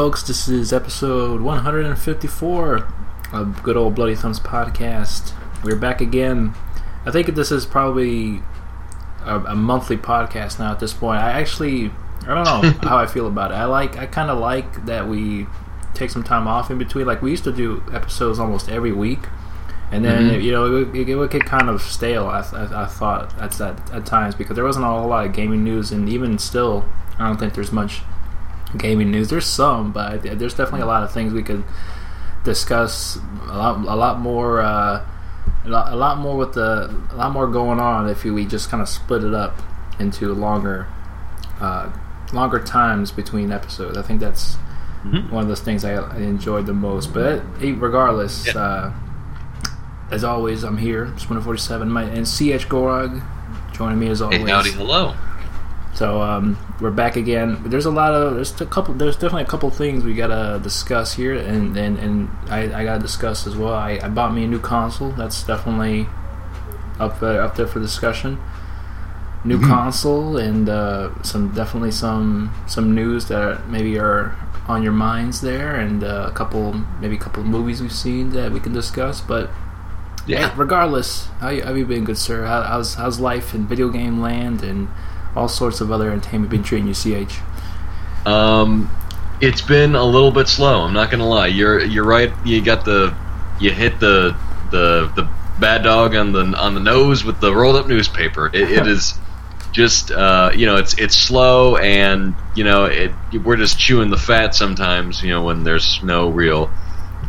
Folks, this is episode 154 of Good Old Bloody Thumbs podcast. We're back again. I think this is probably a, a monthly podcast now at this point. I actually, I don't know how I feel about it. I like, I kind of like that we take some time off in between. Like we used to do episodes almost every week, and then Mhm. you know it, would- it would get kind of stale. I, I, I thought at that at times because there wasn't a whole lot of gaming news, and even still, I don't think there's much gaming news. There's some, but there's definitely a lot of things we could discuss. A lot, a lot more, uh, a, lot, a lot more with the, a lot more going on if we just kind of split it up into longer, uh, longer times between episodes. I think that's Mhm. one of those things I, I enjoyed the most. But regardless, Yeah. uh, as always, I'm here, Splinter 47, my, and CH Gorog joining me as always. Hey, howdy, hello. So um, we're back again. There's a lot of there's a couple there's definitely a couple things we gotta discuss here, and and, and I, I gotta discuss as well. I, I bought me a new console. That's definitely up there up there for discussion. New Mhm. console and uh, some definitely some some news that maybe are on your minds there, and uh, a couple maybe a couple movies we've seen that we can discuss. But Yeah. Hey, regardless, how you, how have you been, good sir? How, how's how's life in video game land and all sorts of other entertainment been treating you, CH? Um, it's been a little bit slow. I'm not gonna lie. You're you're right. You got the you hit the the the bad dog on the on the nose with the rolled up newspaper. It, it is just uh, you know it's it's slow and you know it we're just chewing the fat sometimes. You know when there's no real.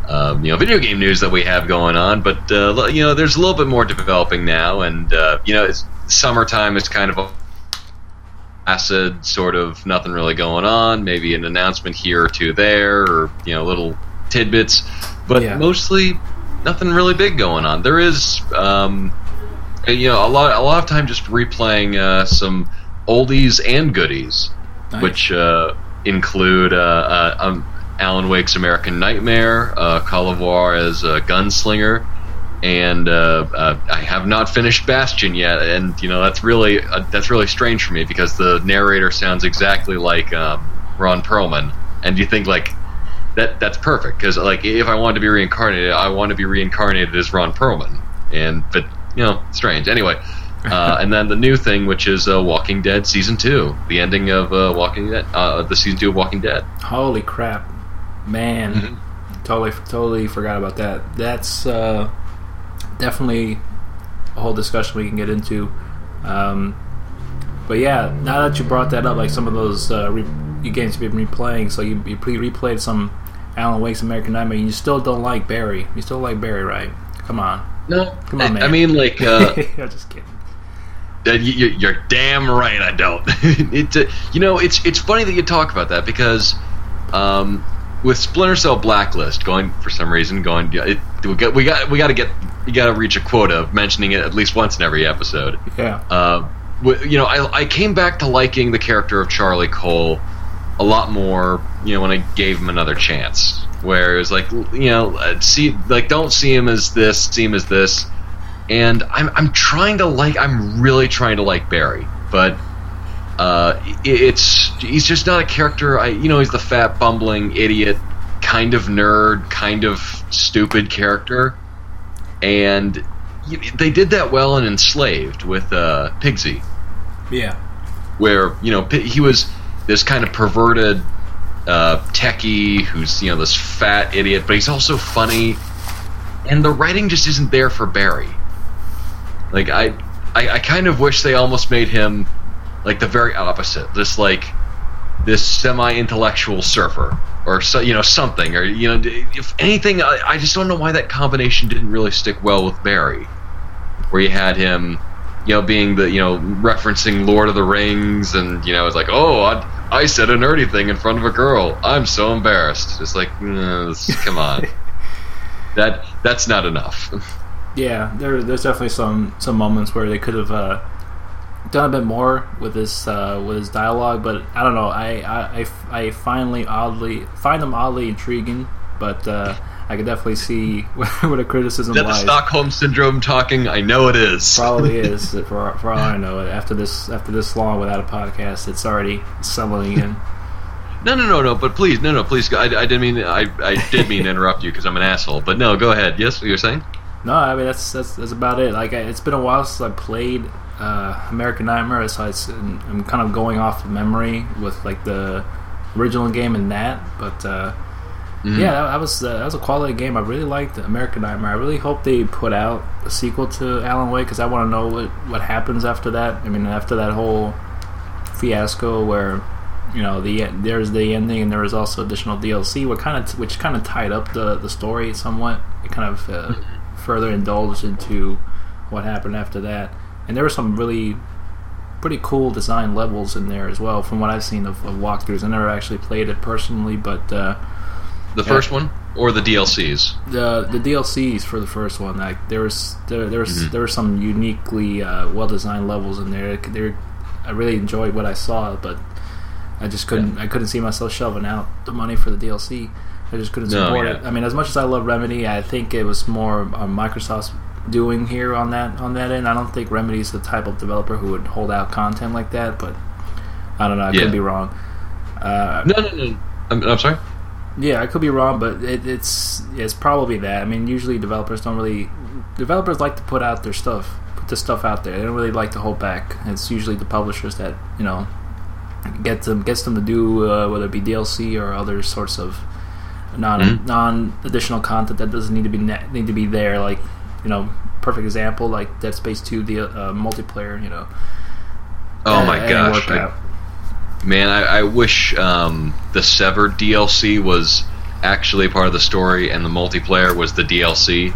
Um, you know, video game news that we have going on, but uh, you know, there's a little bit more developing now, and uh, you know, it's summertime is kind of a acid sort of nothing really going on maybe an announcement here or two there or you know little tidbits but Yeah. mostly nothing really big going on there is um, you know a lot a lot of time just replaying uh, some oldies and goodies Nice. which uh, include uh, uh, um, Alan Wake's American Nightmare, uh, Call of Juarez a gunslinger, and uh, uh, I have not finished Bastion yet. And you know that's really uh, that's really strange for me because the narrator sounds exactly like um, Ron Perlman, and you think like that that's perfect because like if I want to be reincarnated, I want to be reincarnated as Ron Perlman, and but you know strange anyway. uh, and then the new thing, which is uh, Walking Dead season two, the ending of uh, Walking Dead, uh, the season two of Walking Dead. Holy crap, man! Mhm. Totally, totally forgot about that. That's uh, definitely a whole discussion we can get into. Um, but yeah, now that you brought that up, like some of those uh, re- games you've been replaying, so you, you pre- replayed some Alan Wake's American Nightmare, and you still don't like Barry. You still like Barry, right? Come on. No, Come on, I, man. I mean, like, uh, I'm just kidding. you, you- you're damn right. I don't. it, uh, you know, it's it's funny that you talk about that because um, with Splinter Cell Blacklist going for some reason going, it, we got we got we got to get we got to reach a quota of mentioning it at least once in every episode. Yeah. uh, you know, I, I came back to liking the character of Charlie Cole a lot more, you know, when I gave him another chance. Where it was like, you know, uh, see, like, don't see him as this, see him as this. And I'm, I'm trying to like, I'm really trying to like Barry, but uh, it's, he's just not a character. I, you know, he's the fat, bumbling idiot, kind of nerd, kind of stupid character. And they did that well in Enslaved with uh, Pigsy Yeah. where you know he was this kind of perverted uh, techie who's you know this fat idiot, but he's also funny, and the writing just isn't there for Barry. Like I, I, I kind of wish they almost made him like the very opposite, this like this semi-intellectual surfer or so, you know something or you know if anything, I, I just don't know why that combination didn't really stick well with Barry, where you had him you know, being the, you know, referencing Lord of the Rings, and you know, it's like, oh, I, I said a nerdy thing in front of a girl. I'm so embarrassed. It's like, mm, come on, that that's not enough. Yeah, there, there's definitely some some moments where they could have uh, done a bit more with this uh, with his dialogue, but I don't know. I, I, I, I finally oddly find them oddly intriguing, but uh, I could definitely see what a criticism Is that the. Stockholm syndrome talking? I know it is. Probably is for, for all I know. After this after this long without a podcast, it's already settling in. No, no, no, no. But please, no, no, please. I, I didn't mean. I, I did mean to interrupt you because I'm an asshole. But no, go ahead. Yes, what you're saying. No, I mean that's that's, that's about it. Like I, it's been a while since I played uh, American Nightmare, so it's, I'm kind of going off memory with like the original game and that. But uh, mm-hmm. yeah, that, that was uh, that was a quality game. I really liked American Nightmare. I really hope they put out a sequel to Alan Wake because I want to know what what happens after that. I mean, after that whole fiasco where you know the there's the ending and there was also additional DLC, what kind of which kind of tied up the the story somewhat. It kind of uh, mm-hmm. further indulged into what happened after that and there were some really pretty cool design levels in there as well, from what I've seen of, of walkthroughs. I never actually played it personally, but uh, the first one or the DLCs. The the DLCs for the first one, like there was there there was mm-hmm. there were some uniquely uh, well designed levels in there. There, I really enjoyed what I saw, but I just couldn't yeah. I couldn't see myself shelving out the money for the DLC. I just couldn't support no, yeah. it. I mean, as much as I love Remedy, I think it was more Microsoft's doing here on that on that end. I don't think Remedy's the type of developer who would hold out content like that, but I don't know. I yeah. could be wrong. Uh, no, no, no. I'm, I'm, sorry. Yeah, I could be wrong, but it, it's it's probably that. I mean, usually developers don't really developers like to put out their stuff, put the stuff out there. They don't really like to hold back. It's usually the publishers that you know get them gets them to do uh, whether it be DLC or other sorts of non mm-hmm. non additional content that doesn't need to be ne- need to be there, like you know, perfect example like Dead Space Two, the uh, multiplayer. You know. Oh my gosh! I, man, I, I wish um, the Severed DLC was actually part of the story, and the multiplayer was the DLC,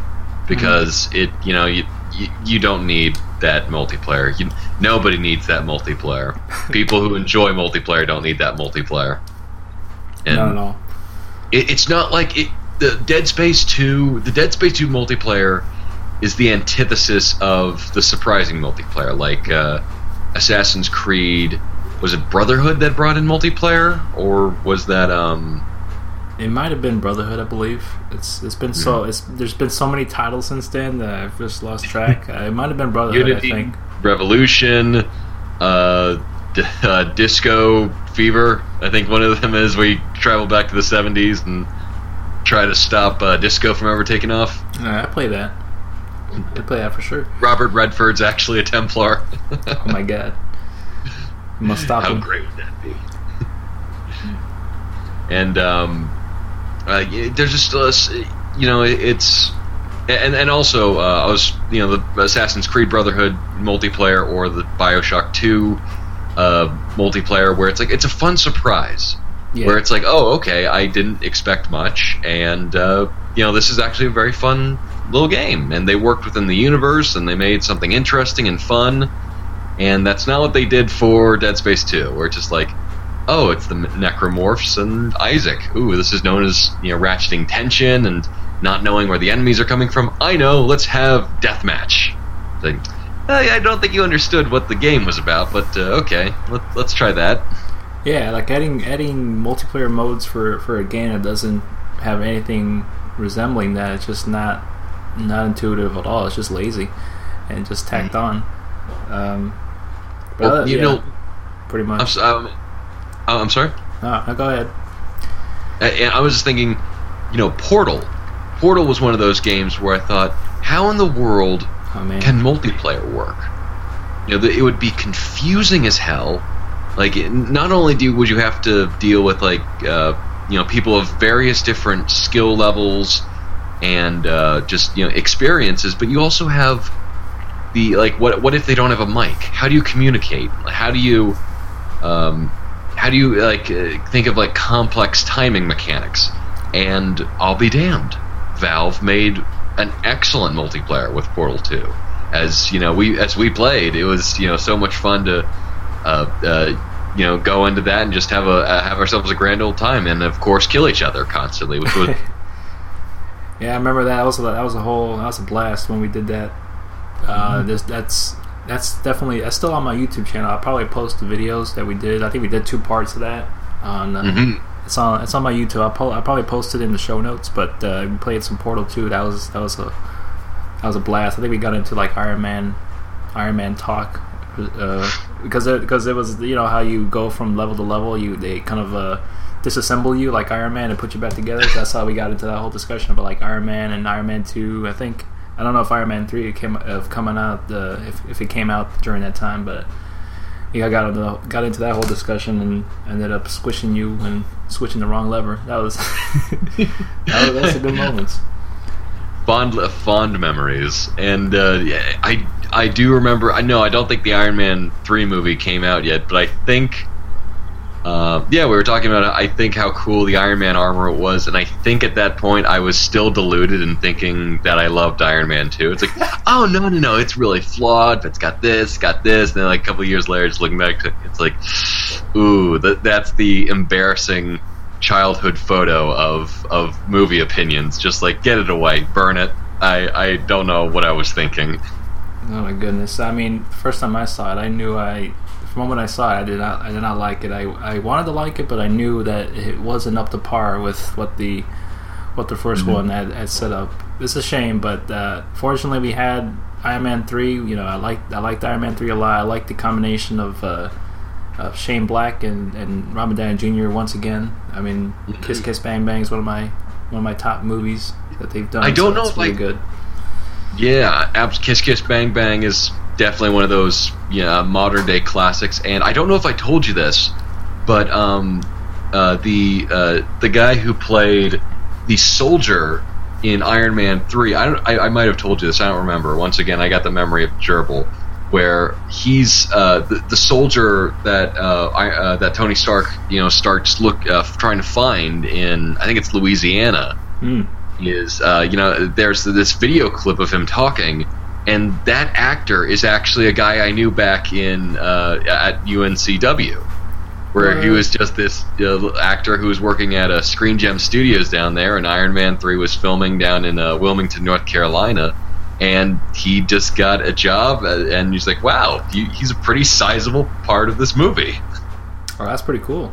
because mm-hmm. it, you know, you, you, you don't need that multiplayer. You, nobody needs that multiplayer. People who enjoy multiplayer don't need that multiplayer. And no, no. It, it's not like it. The Dead Space Two, the Dead Space Two multiplayer is the antithesis of the surprising multiplayer, like uh, Assassin's Creed. Was it Brotherhood that brought in multiplayer, or was that? um It might have been Brotherhood, I believe. It's it's been so hmm. it's there's been so many titles since then that I've just lost track. uh, it might have been Brotherhood, Unity, I think. Revolution, uh, D- uh, Disco Fever. I think one of them is we travel back to the '70s and try to stop uh, disco from ever taking off. I play that. Play that for sure. Robert Redford's actually a Templar. oh my god. You must stop How him. great would that be? and um, uh, there's just uh, you know it's and and also uh, I was you know the Assassin's Creed Brotherhood multiplayer or the Bioshock Two uh, multiplayer where it's like it's a fun surprise yeah. where it's like oh okay I didn't expect much and uh, you know this is actually a very fun little game, and they worked within the universe and they made something interesting and fun. And that's not what they did for Dead Space 2, where it's just like, oh, it's the necromorphs and Isaac. Ooh, this is known as you know ratcheting tension and not knowing where the enemies are coming from. I know, let's have deathmatch. Like, I don't think you understood what the game was about, but uh, okay, let, let's try that. Yeah, like adding adding multiplayer modes for for a game that doesn't have anything resembling that. It's just not not intuitive at all. It's just lazy and just tacked on. Um, but well, you yeah, know, pretty much. I'm, um, I'm sorry. No, no, go ahead. And I was just thinking, you know, Portal. Portal was one of those games where I thought, how in the world oh, can multiplayer work? You know, it would be confusing as hell. Like, not only do would you have to deal with like, uh, you know, people of various different skill levels and uh, just you know experiences, but you also have the like what what if they don't have a mic? How do you communicate? How do you um, how do you like uh, think of like complex timing mechanics? And I'll be damned, Valve made an excellent multiplayer with Portal 2. As you know, we as we played, it was you know so much fun to uh, uh, you know go into that and just have a uh, have ourselves a grand old time, and of course kill each other constantly, which was Yeah, I remember that. That was a, that was a whole that was a blast when we did that. Uh, mm-hmm. this, that's that's definitely that's still on my YouTube channel. I'll probably post the videos that we did. I think we did two parts of that. On uh, mm-hmm. it's on it's on my YouTube. I'll, po- I'll probably post it in the show notes. But uh, we played some Portal 2. That was that was a that was a blast. I think we got into like Iron Man Iron Man talk uh, because it, because it was you know how you go from level to level. You they kind of uh, disassemble you like Iron Man and put you back together. That's how we got into that whole discussion about like Iron Man and Iron Man Two. I think I don't know if Iron Man Three came of coming out uh, if if it came out during that time, but yeah, I got into got into that whole discussion and ended up squishing you and switching the wrong lever. That was that was that's a good moments. Fond fond memories, and uh, yeah, I I do remember. I know I don't think the Iron Man three movie came out yet, but I think uh, yeah, we were talking about I think how cool the Iron Man armor was, and I think at that point I was still deluded in thinking that I loved Iron Man too. It's like, oh no, no, no, it's really flawed. But it's got this, got this, and then like a couple years later, just looking back, it's like, ooh, that that's the embarrassing childhood photo of of movie opinions. Just like get it away, burn it. I I don't know what I was thinking. Oh my goodness! I mean, first time I saw it, I knew I the moment I saw it, I did not I did not like it. I, I wanted to like it, but I knew that it wasn't up to par with what the what the 1st mm-hmm. one had, had set up. It's a shame, but uh, fortunately we had Iron Man three. You know, I liked I liked Iron Man three a lot. I liked the combination of. Uh, of Shane Black and, and Robert Downey Jr. once again. I mean, mm-hmm. Kiss Kiss Bang Bang is one of my one of my top movies that they've done. I don't so know if really good. Yeah, Kiss Kiss Bang Bang is definitely one of those yeah, modern day classics. And I don't know if I told you this, but um, uh, the uh, the guy who played the soldier in Iron Man three, I, I, I might have told you this. I don't remember. Once again, I got the memory of gerbil, where he's uh, the, the soldier that uh, I, uh, that Tony Stark you know starts look uh, trying to find in I think it's Louisiana. Mm. Is you know there's this video clip of him talking and that actor is actually a guy I knew back in uh, at UNCW, where he was just this uh, actor who was working at a Screen Gems Studios down there, and Iron Man three was filming down in uh, Wilmington, North Carolina, and he just got a job, uh, and he's like, "Wow, he's a pretty sizable part of this movie." Oh, that's pretty cool.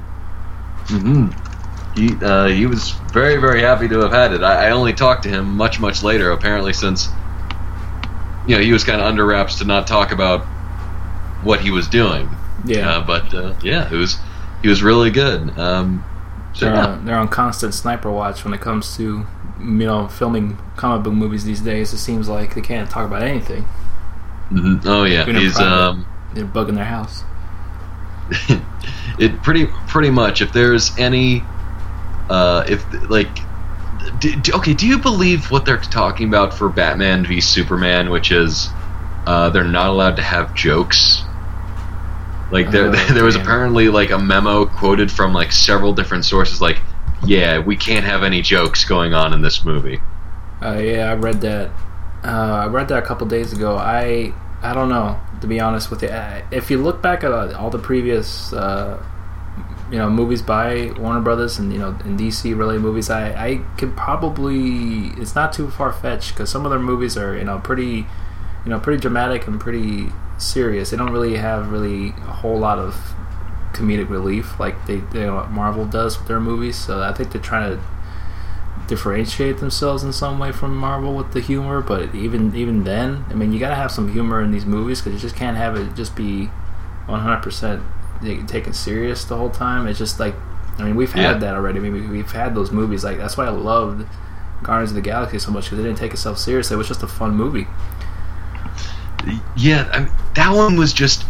hmm He uh, he was very very happy to have had it. I, I only talked to him much much later, apparently since you know, he was kind of under wraps to not talk about what he was doing. Yeah. Uh, but uh, yeah, it was he was really good. Um, so, they're, yeah. on, they're on constant sniper watch when it comes to you know filming comic book movies these days. It seems like they can't talk about anything. Mm-hmm. Oh yeah, he's um, they're bugging their house. it pretty pretty much. If there's any, uh, if like do, do, okay, do you believe what they're talking about for Batman v Superman, which is uh, they're not allowed to have jokes? Like there, oh, there was apparently like a memo quoted from like several different sources, like, yeah, we can't have any jokes going on in this movie. Uh, yeah, I read that. Uh, I read that a couple days ago. I I don't know to be honest with you. If you look back at uh, all the previous uh, you know movies by Warner Brothers and you know in DC related movies, I I could probably it's not too far fetched because some of their movies are you know pretty you know pretty dramatic and pretty serious. They don't really have really a whole lot of comedic relief like they, they Marvel does with their movies. So I think they're trying to differentiate themselves in some way from Marvel with the humor. But even even then, I mean, you got to have some humor in these movies because you just can't have it just be 100 percent taken serious the whole time. It's just like, I mean, we've had yeah. that already. I mean, we've had those movies. Like that's why I loved Guardians of the Galaxy so much because they didn't take itself seriously. It was just a fun movie. Yeah, I mean, that one was just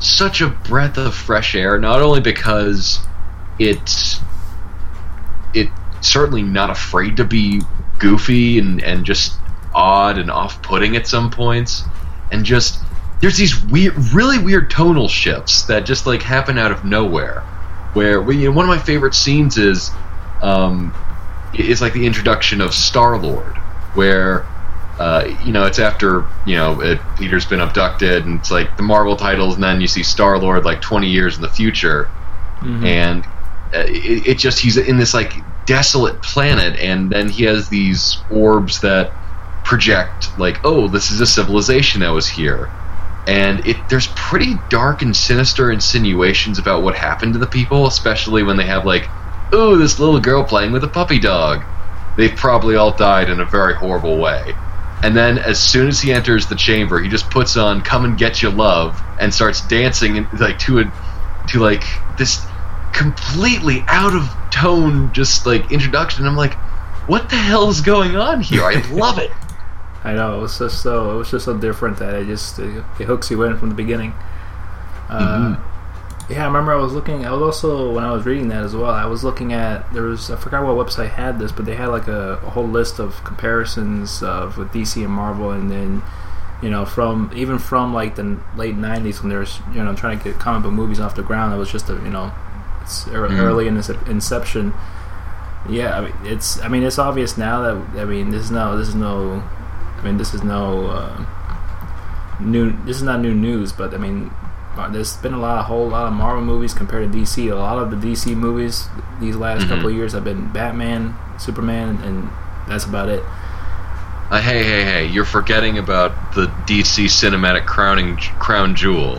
such a breath of fresh air. Not only because it's it certainly not afraid to be goofy and and just odd and off-putting at some points, and just there's these weird, really weird tonal shifts that just like happen out of nowhere. Where you know, one of my favorite scenes is um, is like the introduction of Star Lord, where uh, you know it's after you know it, Peter's been abducted, and it's like the Marvel titles, and then you see Star Lord like 20 years in the future, mm-hmm. and uh, it, it just he's in this like desolate planet, and then he has these orbs that project like, oh, this is a civilization that was here and it there's pretty dark and sinister insinuations about what happened to the people, especially when they have like, ooh, this little girl playing with a puppy dog. They've probably all died in a very horrible way. And then, as soon as he enters the chamber, he just puts on "Come and Get Your Love" and starts dancing, in, like to a, to like this completely out of tone, just like introduction. I'm like, what the hell is going on here? I love it. I know it was just so it was just so different that it just it, it hooks you in from the beginning. Uh, Yeah, I remember I was looking. I was also when I was reading that as well. I was looking at there was I forgot what website had this, but they had like a, a whole list of comparisons of with DC and Marvel, and then you know from even from like the late '90s when they were you know trying to get comic book movies off the ground. It was just a you know it's Mhm. early in its inception. Yeah, I mean it's I mean it's obvious now that I mean this is no this is no I mean this is no uh, new this is not new news, but I mean uh, there's been a lot a whole lot of Marvel movies compared to DC. A lot of the DC movies these last Mhm. couple of years have been Batman, Superman, and that's about it. Uh, hey, hey, hey! You're forgetting about the DC cinematic crowning crown jewel,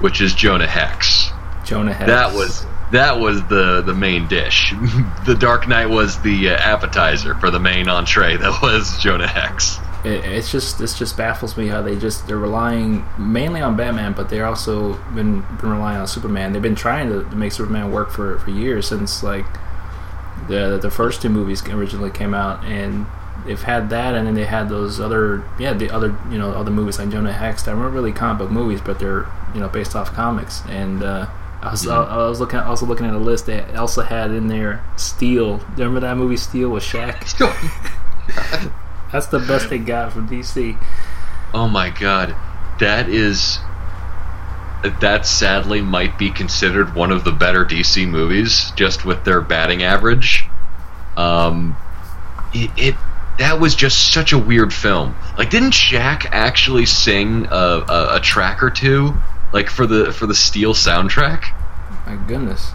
which is Jonah Hex. Jonah Hex. That was that was the the main dish. the Dark Knight was the uh, appetizer for the main entree. That was Jonah Hex. It, it's just this just baffles me how they just they're relying mainly on Batman, but they're also been been relying on Superman. They've been trying to, to make Superman work for for years since like the the first two movies originally came out, and they've had that, and then they had those other yeah the other you know other movies like Jonah Hex that weren't really comic book movies, but they're you know based off comics. And uh, I was I, I was looking also looking at a list that also had in there Steel. Remember that movie Steel with Shaq? That's the best they got from DC. Oh my god, that is that sadly might be considered one of the better DC movies, just with their batting average. Um, it, it that was just such a weird film. Like, didn't Shaq actually sing a, a, a track or two, like for the for the Steel soundtrack? My goodness.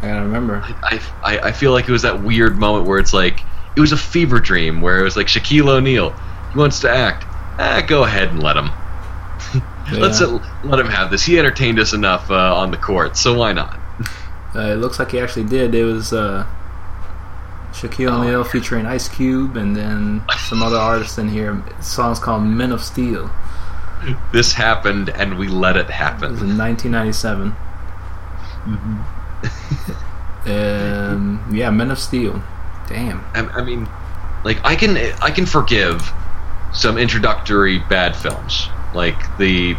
I gotta remember. I, I, I feel like it was that weird moment where it's like it was a fever dream where it was like Shaquille O'Neal, he wants to act. Ah, go ahead and let him. Let's uh, let him have this. He entertained us enough uh, on the court, so why not? Uh, it looks like he actually did. It was uh, Shaquille Oh, O'Neal yeah. featuring Ice Cube and then some other artists in here. The song's called Men of Steel. This happened, and we let it It was happen. in 1997. um, yeah, Men of Steel. Damn. I, I mean, like I can I can forgive some introductory bad films, like the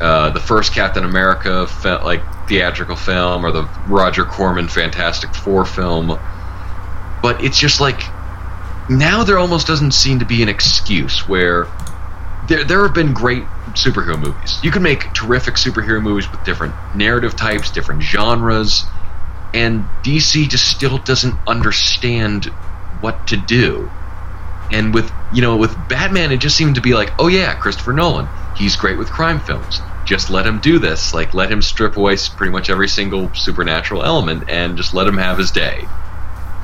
uh, the first Captain America fe- like theatrical film or the Roger Corman Fantastic Four film, but it's just like now there almost doesn't seem to be an excuse where there there have been great superhero movies. You can make terrific superhero movies with different narrative types, different genres, and DC just still doesn't understand what to do. And with you know with Batman, it just seemed to be like, oh yeah, Christopher Nolan, he's great with crime films. Just let him do this. Like let him strip away pretty much every single supernatural element and just let him have his day.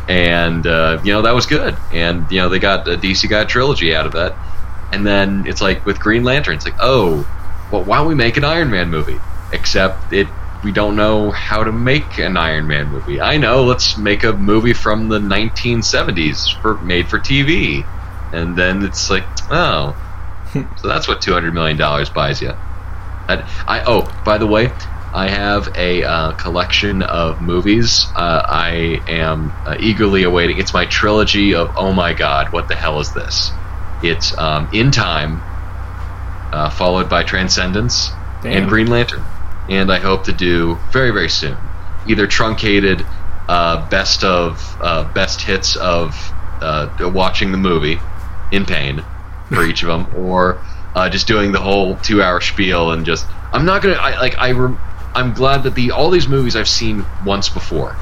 And uh, you know that was good. And you know they got a DC guy trilogy out of that. And then it's like with Green Lantern, it's like, oh, well, why don't we make an Iron Man movie? Except it, we don't know how to make an Iron Man movie. I know, let's make a movie from the 1970s for made for TV, and then it's like, oh, so that's what 200 million dollars buys you. I, I oh, by the way, I have a uh, collection of movies. Uh, I am uh, eagerly awaiting. It's my trilogy of oh my god, what the hell is this? It's um, In Time, uh, followed by Transcendence Damn. and Green Lantern, and I hope to do very very soon, either truncated uh, best of uh, best hits of uh, watching the movie in pain for each of them, or uh, just doing the whole two hour spiel and just I'm not gonna I, like I rem- I'm glad that the all these movies I've seen once before,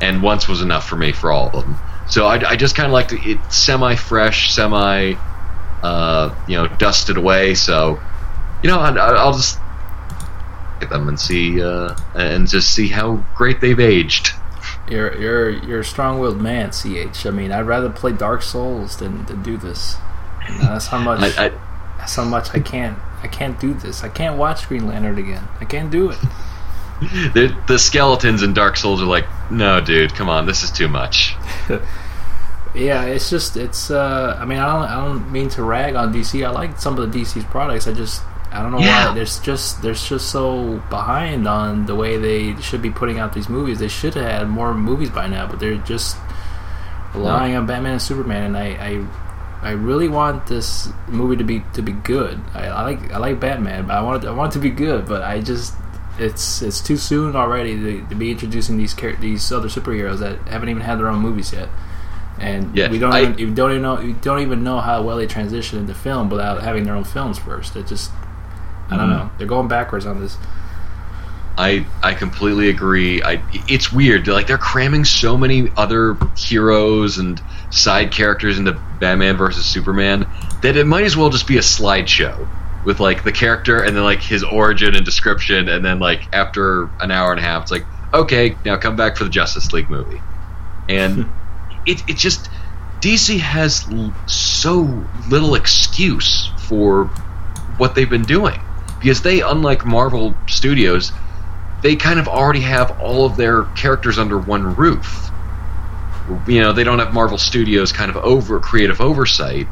and once was enough for me for all of them. So I, I just kind of like to it semi fresh, semi uh, you know dusted away. So you know I, I'll just get them and see uh, and just see how great they've aged. You're you're you're a strong-willed man, Ch. I mean, I'd rather play Dark Souls than, than do this. And that's how much. I, I, that's how much I can't. I can't do this. I can't watch Green Lantern again. I can't do it. the, the skeletons in Dark Souls are like, no, dude, come on, this is too much. Yeah, it's just it's. Uh, I mean, I don't. I don't mean to rag on DC. I like some of the DC's products. I just. I don't know Yeah. why. There's just there's just so behind on the way they should be putting out these movies. They should have had more movies by now, but they're just relying on Batman and Superman. And I, I, I really want this movie to be to be good. I, I like I like Batman, but I want it, I want it to be good. But I just it's it's too soon already to, to be introducing these char- these other superheroes that haven't even had their own movies yet. And we don't I- even, we don't even know we don't even know how well they transition into film without having their own films first. It just I don't Mhm. know. They're going backwards on this. I I completely agree. I it's weird. Like they're cramming so many other heroes and side characters into Batman versus Superman that it might as well just be a slideshow with like the character and then like his origin and description and then like after an hour and a half it's like okay now come back for the Justice League movie and it it just DC has l- so little excuse for what they've been doing because they unlike Marvel Studios they kind of already have all of their characters under one roof. You know, they don't have Marvel Studios kind of over creative oversight,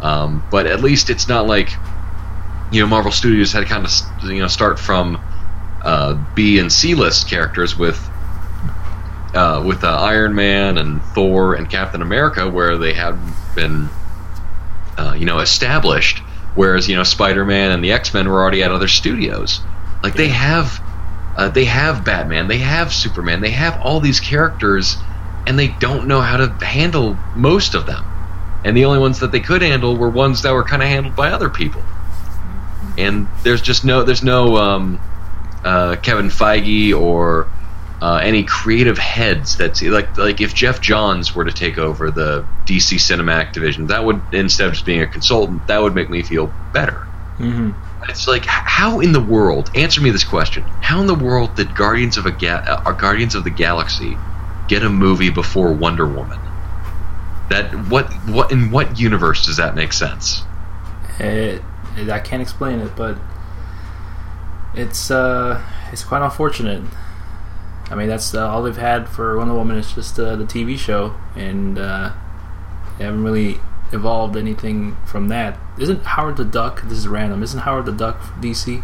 um, but at least it's not like you know Marvel Studios had to kind of you know start from uh, B and C list characters with uh, with uh, Iron Man and Thor and Captain America, where they had been uh, you know established, whereas you know Spider Man and the X Men were already at other studios. Like they have uh, they have Batman, they have Superman, they have all these characters, and they don't know how to handle most of them. And the only ones that they could handle were ones that were kind of handled by other people. And there's just no there's no um, uh, Kevin Feige or uh, any creative heads that's like like if Geoff Johns were to take over the DC Cinematic division, that would instead of just being a consultant, that would make me feel better. Mm-hmm. It's like how in the world? Answer me this question: How in the world did Guardians of a Ga- uh, Guardians of the Galaxy get a movie before Wonder Woman? That what what in what universe does that make sense? It, it, I can't explain it, but it's uh, it's quite unfortunate. I mean, that's uh, all they've had for Wonder Woman is just uh, the TV show, and uh, they haven't really evolved anything from that. Isn't Howard the Duck? This is random. Isn't Howard the Duck DC?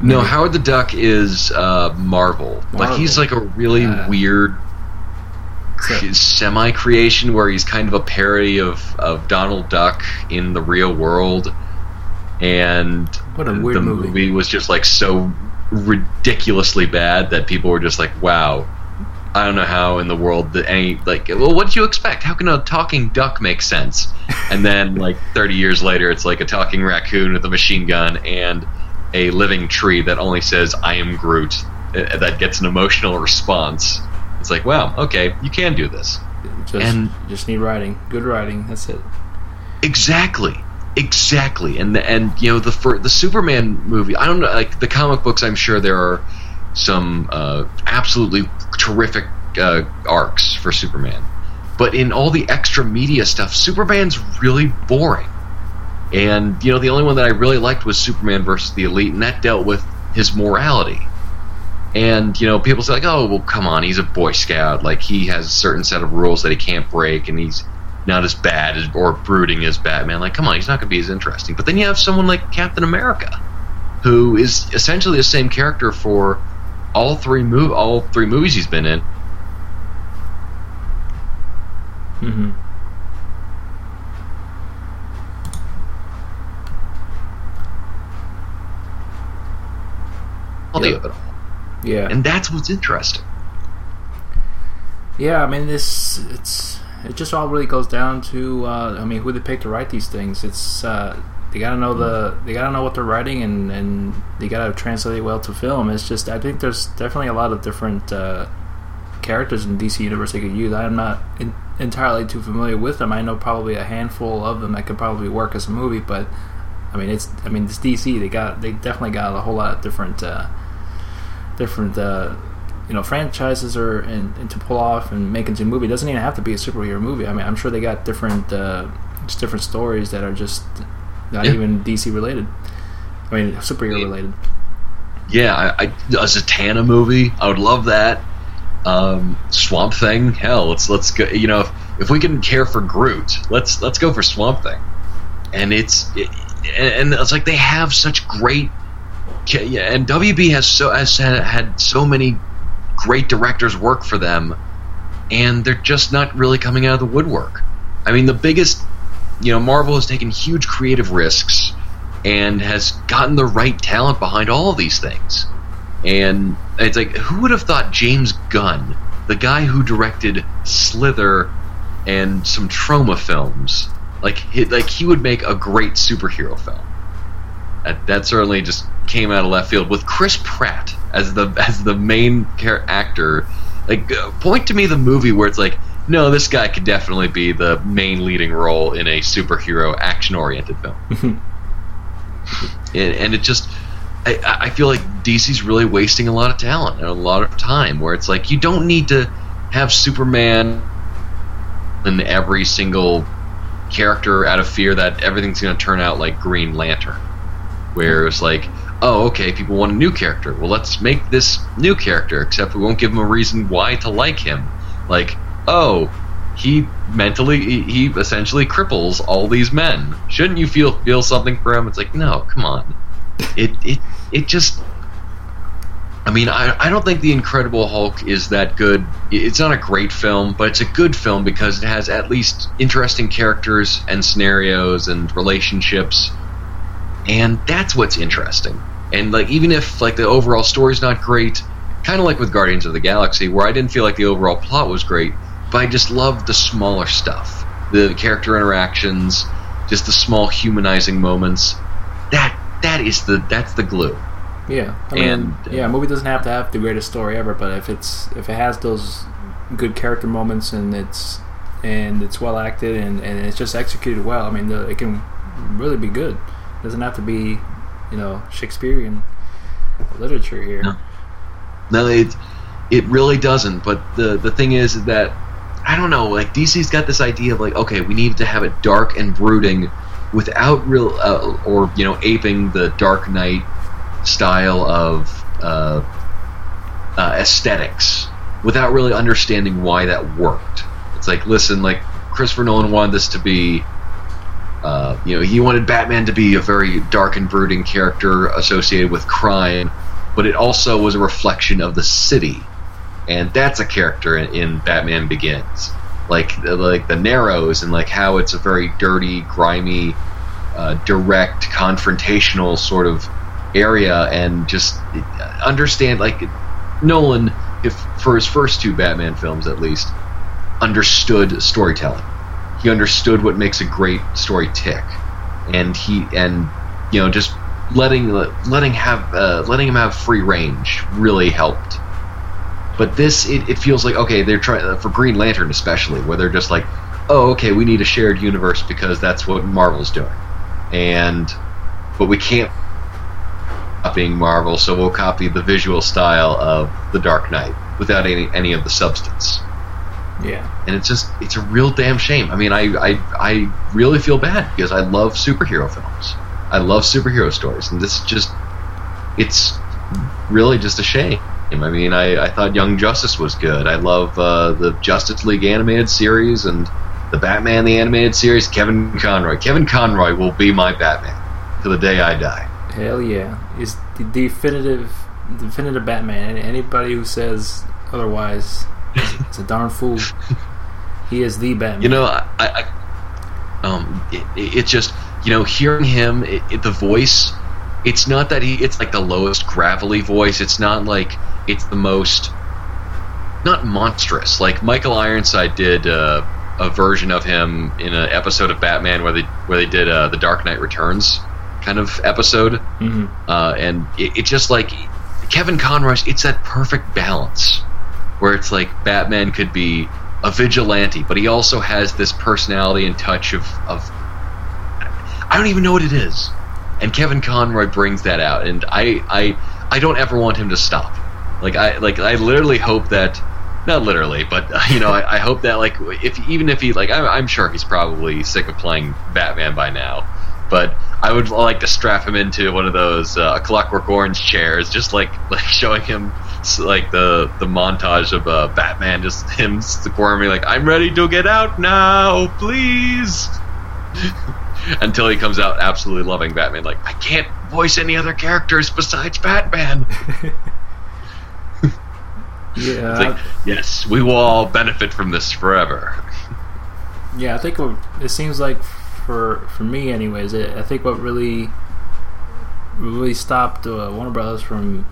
No, Maybe. Howard the Duck is uh, Marvel. Like he's like a really weird So- semi creation where he's kind of a parody of, of Donald Duck in the real world. And What a weird the movie. was just like so ridiculously bad that people were just like, "Wow, I don't know how in the world that any like, well, what do you expect? How can a talking duck make sense?" And then like 30 years later, it's like a talking raccoon with a machine gun and a living tree that only says "I am Groot." uh, That gets an emotional response. It's like, wow, okay, you can do this. Just, And- just need writing, good writing. That's it. Exactly, exactly, and the, and you know the the Superman movie. I don't know, like the comic books. I'm sure there are some uh, absolutely terrific uh, arcs for Superman, but in all the extra media stuff, Superman's really boring. And you know the only one that I really liked was Superman versus the Elite, and that dealt with his morality. And you know, people say like, "Oh, well, come on, he's a Boy Scout. Like he has a certain set of rules that he can't break, and he's not as bad as or brooding as Batman. Like, come on, he's not going to be as interesting." But then you have someone like Captain America, who is essentially the same character for all three mov- all three movies he's been in. hmm Quality Yeah. of it all. Yeah. And that's what's interesting. Yeah, I mean, this it's it just all really goes down to uh, I mean, who they pick to write these things. It's uh, they gotta know the they gotta know what they're writing and and they gotta translate it well to film. It's just I think there's definitely a lot of different uh, characters in DC Universe they could use. I'm not in, entirely too familiar with them. I know probably a handful of them that could probably work as a movie, but I mean, it's I mean, it's DC. They got they definitely got a whole lot of different uh, different uh, you know franchises or and, and to pull off and make into a movie. It doesn't even have to be a superhero movie. I mean, I'm sure they got different uh, just different stories that are just not Yeah. even DC related. I mean, superhero related. Yeah, I, I, a Zatanna movie, I would love that. Um, Swamp Thing, hell, let's let's go. You know, if, if we can care for Groot, let's let's go for Swamp Thing. And it's it, and it's like they have such great yeah, and WB has so has had so many great directors work for them, and they're just not really coming out of the woodwork. I mean, the biggest, you know, Marvel has taken huge creative risks and has gotten the right talent behind all of these things. And it's like, who would have thought James Gunn, the guy who directed Slither and some Troma films, like like he would make a great superhero film? That, that certainly just came out of left field with Chris Pratt as the as the main actor. Like, uh, point to me the movie where it's like, no, this guy could definitely be the main leading role in a superhero action oriented film. and, and, it just, I, I feel like DC's really wasting a lot of talent and a lot of time. Where it's like you don't need to have Superman in every single character out of fear that everything's going to turn out like Green Lantern, where it's like oh, okay, people want a new character. Well, let's make this new character, except we won't give them a reason why to like him. Like, oh, he mentally, he essentially cripples all these men. Shouldn't you feel feel something for him? It's like, no, come on. It it it just. I mean, I, I don't think The Incredible Hulk is that good. It's not a great film, but it's a good film because it has at least interesting characters and scenarios and relationships and that's what's interesting. And like even if like the overall story's not great, kind of like with Guardians of the Galaxy, where I didn't feel like the overall plot was great, but I just loved the smaller stuff, the character interactions, just the small humanizing moments. That that is the that's the glue. Yeah, I mean, and uh, yeah, a movie doesn't have to have the greatest story ever, but if it's if it has those good character moments and it's and it's well acted and, and it's just executed well, I mean, the, it can really be good. Doesn't have to be, you know, Shakespearean literature here. No, no it it really doesn't. But the the thing is that I don't know. Like DC's got this idea of like, okay, we need to have it dark and brooding, without real uh, or you know aping the Dark Knight style of uh, uh, aesthetics, without really understanding why that worked. It's like, listen, like Christopher Nolan wanted this to be uh, you know, he wanted Batman to be a very dark and brooding character associated with crime, but it also was a reflection of the city, and that's a character in, in Batman Begins, like like the Narrows and like how it's a very dirty, grimy, uh, direct, confrontational sort of area, and just understand like Nolan, if for his first two Batman films at least, understood storytelling he understood what makes a great story tick, and he and you know just letting letting have uh, letting him have free range really helped. But this it, it feels like okay they're trying uh, for Green Lantern especially where they're just like oh okay we need a shared universe because that's what Marvel's doing, and but we can't copying Marvel so we'll copy the visual style of the Dark Knight without any any of the substance. Yeah. And it's just it's a real damn shame. I mean, I I, I really feel bad because I love superhero films. I love superhero stories, and this just it's really just a shame. I mean, I, I thought Young Justice was good. I love uh, the Justice League animated series and the Batman the animated series. Kevin Conroy. Kevin Conroy will be my Batman to the day I die. Hell yeah! Is the definitive definitive Batman. Anybody who says otherwise He's a darn fool. He is the Batman. You know, I, I um, it, it, just you know hearing him, it, it, the voice. It's not that he. It's like the lowest gravelly voice. It's not like it's the most, not monstrous. Like Michael Ironside did uh, a version of him in an episode of Batman where they where they did uh, the Dark Knight Returns kind of episode, mm-hmm. uh, and it, it just like Kevin Conroy's. It's that perfect balance where it's like Batman could be a vigilante, but he also has this personality and touch of, of I don't even know what it is. And Kevin Conroy brings that out, and I I I don't ever want him to stop. Like I like I literally hope that not literally, but you know I, I, hope that like if even if he like I'm, I'm sure he's probably sick of playing Batman by now, but I would like to strap him into one of those uh, Clockwork Orange chairs, just like like showing him like the the montage of uh, Batman, just him squirming like, "I'm ready to get out now, please." Until he comes out absolutely loving Batman, like, "I can't voice any other characters besides Batman." Yeah, It's like, yes, we will all benefit from this forever. yeah. I think what, it seems like for for me, anyways. It, I think what really really stopped uh, Warner Brothers from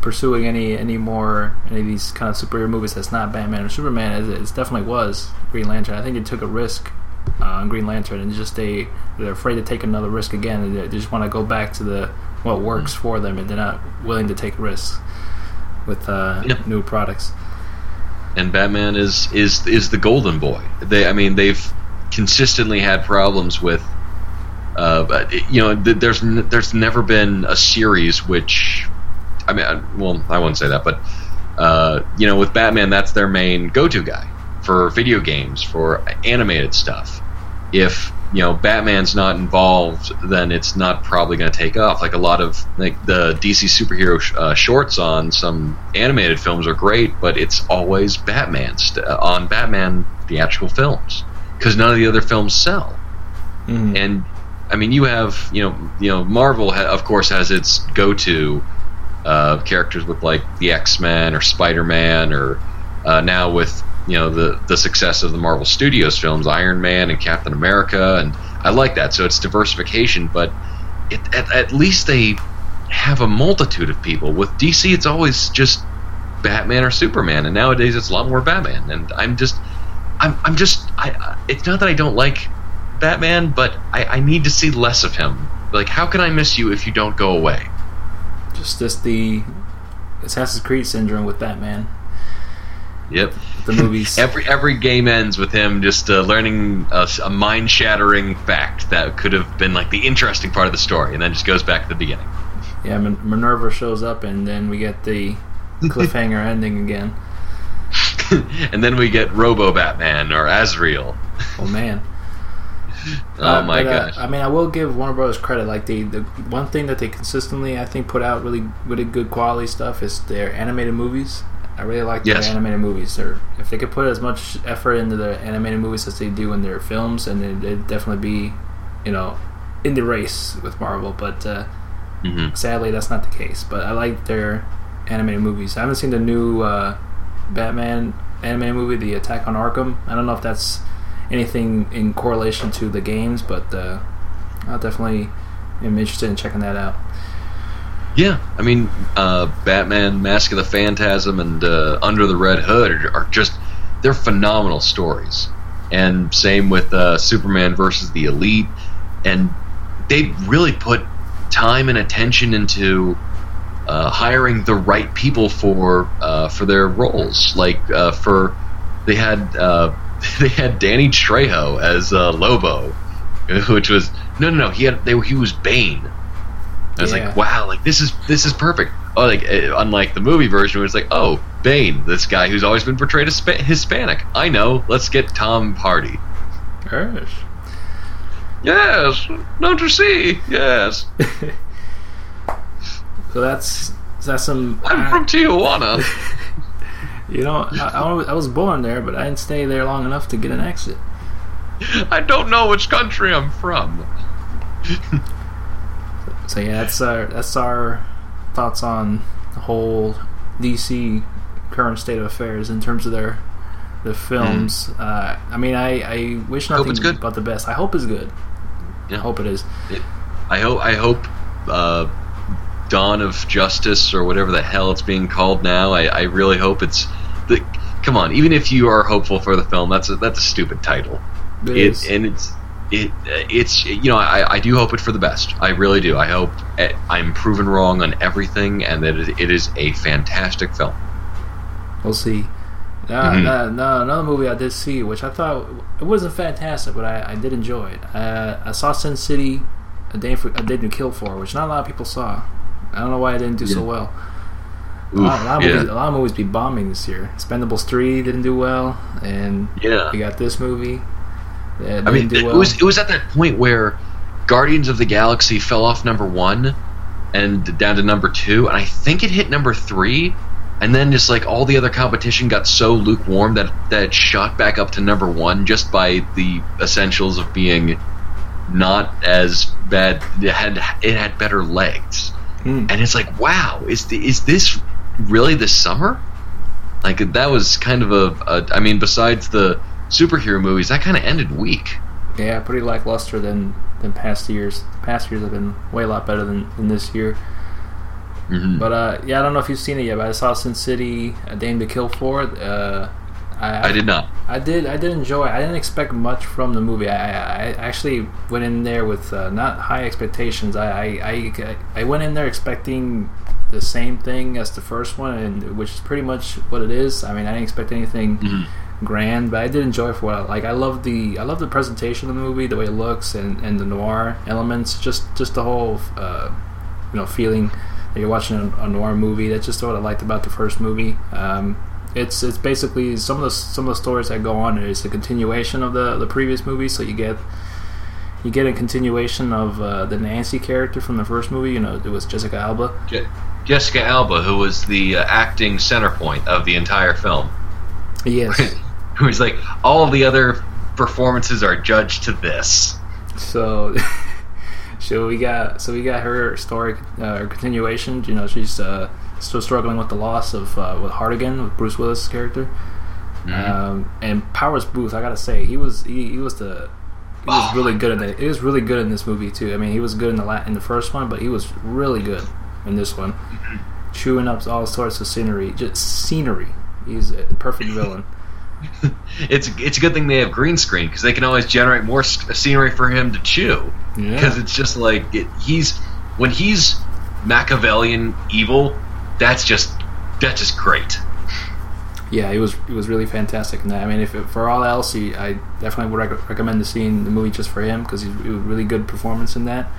pursuing any any more any of these kind of superhero movies that's not Batman or Superman as it, it definitely was Green Lantern. I think they took a risk uh, on Green Lantern and just they they're afraid to take another risk again. And they just want to go back to the what works for them, and they're not willing to take risks with uh, Yeah. new products. and Batman is is is the golden boy. They, I mean, they've consistently had problems with. Uh, you know, there's n- there's never been a series which, I mean, I, well, I wouldn't say that, but uh, you know, with Batman, that's their main go-to guy for video games, for animated stuff. If you know Batman's not involved, then it's not probably going to take off. Like a lot of like the DC superhero sh- uh, shorts on some animated films are great, but it's always Batman st- uh, on Batman theatrical films because none of the other films sell. Mhm. And I mean, you have you know you know Marvel ha- of course has its go-to uh, characters with like the X-Men or Spider-Man or uh, now with you know the the success of the Marvel Studios films, Iron Man and Captain America, and I like that. So it's diversification, but it, at, at least they have a multitude of people. With DC, it's always just Batman or Superman, and nowadays it's a lot more Batman. And I'm just, I'm, I'm just. I- It's not that I don't like Batman, but I, I need to see less of him. Like, how can I miss you if you don't go away? Just just the Assassin's Creed syndrome with Batman. Yep. The movies. Every every game ends with him just uh, learning a, a mind shattering fact that could have been like the interesting part of the story, and then just goes back to the beginning. Yeah, Min- Minerva shows up, and then we get the cliffhanger ending again. and then we get Robo Batman or Azrael. Oh man! Oh Uh, my but, uh. I mean, I will give Warner Brothers credit. Like the the one thing that they consistently, I think, put out really really good quality stuff is their animated movies. I really like their animated movies. Or if they could put as much effort into their animated movies as they do in their films, and they'd, they'd definitely be, you know, in the race with Marvel. But uh, hmm sadly, that's not the case. But I like their animated movies. I haven't seen the new uh, Batman animated movie, The Attack on Arkham. I don't know if that's anything in correlation to the games, but uh, I definitely am interested in checking that out. Yeah, I mean, uh, Batman, Mask of the Phantasm, and uh, Under the Red Hood are, just they're phenomenal stories. And same with uh, Superman versus the Elite, and they really put time and attention into uh, hiring the right people for uh, for their roles. Like uh, for they had they had Danny Trejo as uh, Lobo, which was no no no he had they, he was Bane. I was Yeah. like, wow, like this is this is perfect. Oh, like uh, unlike the movie version, where it's like, oh, Bane, this guy who's always been portrayed as Spa- Hispanic. I know. Let's get Tom Hardy. Gosh. Yes, don't you see? Yes, So that's that's some. I'm from Tijuana. You know, I, I was- born there, but I didn't stay there long enough to get an exit. I don't know which country I'm from. So yeah, that's our that's our thoughts on the whole DC current state of affairs in terms of their the films. Uh, I mean, I, I wish nothing but the best. I hope it's good. Yeah. I hope it is. I hope I hope uh, Dawn of Justice or whatever the hell it's being called now. I, I really hope it's the. Come on, even if you are hopeful for the film, that's a, that's a stupid title. It It, is. and it's it it's you know I, I do hope it for the best. I really do. I hope eh, I'm proven wrong on everything, and that it, it is a fantastic film. We'll see. Uh, Mhm. uh, no, another movie I did see, which I thought it wasn't fantastic, but I, I did enjoy it. Uh, I saw Sin City, a day, for, a Dame to Kill For, which not a lot of people saw. I don't know why it didn't do so Yeah. A Oof, lot, a, lot of yeah. movies, a lot of movies be bombing this year. Expendables three didn't do well, and Yeah. we got this movie. I mean, do it well. was it was at that point where Guardians of the Galaxy fell off number one and down to number two, and I think it hit number three, and then just like all the other competition got so lukewarm that that it shot back up to number one just by the essentials of being not as bad. It had it had better legs, Mm. and it's like, wow, is the, is this really this summer? Like that was kind of a, a I mean, besides the superhero movies, that kind of ended weak. Yeah, pretty lackluster than than past years. The Past years have been way a lot better than, than this year. Mhm. But uh, yeah, I don't know if you've seen it yet, but I saw Sin City, A Dame to Kill For. Uh, I, I did not. I did. I did enjoy. it. I didn't expect much from the movie. I, I, I actually went in there with uh, not high expectations. I, I, I, I went in there expecting the same thing as the first one, and which is pretty much what it is. I mean, I didn't expect anything Mhm. grand, but I did enjoy it for what I like. I love the I love the presentation of the movie, the way it looks, and, and the noir elements. Just just the whole uh, you know feeling that you're watching a, a noir movie. That's just what I liked about the first movie. Um, it's it's basically some of the some of the stories that go on is a continuation of the the previous movie. So you get you get a continuation of uh, the Nancy character from the first movie. You know, it was Jessica Alba. Je- Jessica Alba, who was the uh, acting center point of the entire film, Yes. who was like, all the other performances are judged to this. So, so we got so we got her story, uh, her continuation. You know, she's uh, still struggling with the loss of uh, with Hartigan, with Bruce Willis' character. Um, and Powers Boothe, I gotta say, he was he, he was the he was Oh really good in it. He was really good in this movie too. I mean, he was good in the la- in the first one, but he was really good in this one, chewing up all sorts of scenery, just scenery. He's a perfect villain. it's it's a good thing they have green screen because they can always generate more uh, scenery for him to chew. Yeah. Because it's just like it, he's when he's Machiavellian evil, that's just that's just great. Yeah, it was it was really fantastic And. I mean, if for all else, he, I definitely would rec- recommend seeing the movie just for him because he's it was a really good performance in that.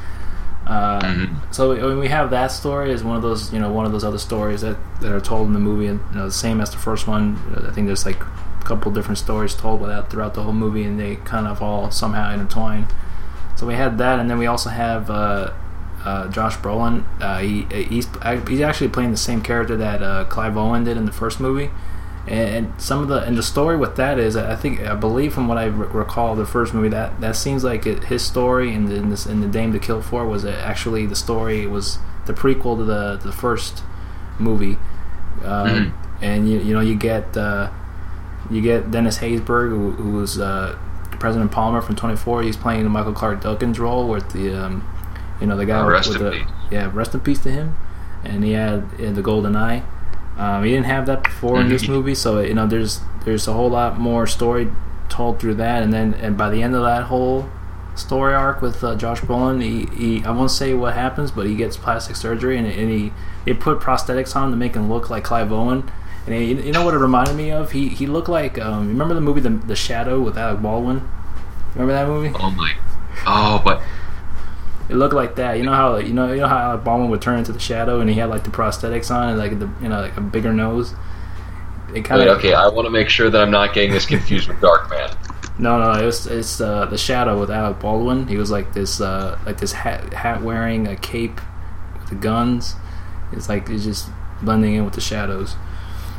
Uh, Mhm. So mean, we have that story as one of those you know one of those other stories that, that are told in the movie, and you know the same as the first one. I think there's like a couple different stories told that throughout the whole movie, and they kind of all somehow intertwine. So we had that, and then we also have uh, uh, Josh Brolin. Uh, he he's he's actually playing the same character that uh, Clive Owen did in the first movie. And, some of the and the story with that is, I think I believe from what I re- recall the first movie that that seems like it, his story and the in, this, in the Dame to Kill For was actually the story was the prequel to the the first movie, um, and you you know you get uh, you get Dennis Haysbert who, who was uh, President Palmer from 24. He's playing the Michael Clarke Duncan's role with the um, you know the guy Oh, with, rest with in the peace. yeah rest in peace to him, and he had uh, the Golden Eye. Um, he didn't have that before in this Mhm. movie, so you know there's there's a whole lot more story told through that, and then and by the end of that whole story arc with uh, Josh Brolin, he, he I won't say what happens, but he gets plastic surgery, and, and he they put prosthetics on him to make him look like Clive Owen. And he, you know what it reminded me of? He he looked like um, remember the movie The, the Shadow with Alec Baldwin. Remember that movie? Oh my! Oh, but It looked like that. You know how you know you know how Alec Baldwin would turn into the Shadow, and he had like the prosthetics on, and like the you know like a bigger nose. It kind of okay. I want to make sure that I'm not getting this confused with Darkman. No, no, it was it's uh, the Shadow with Alec Baldwin. He was like this, uh, like this hat, hat wearing a cape with the guns. It's like it's just blending in with the shadows.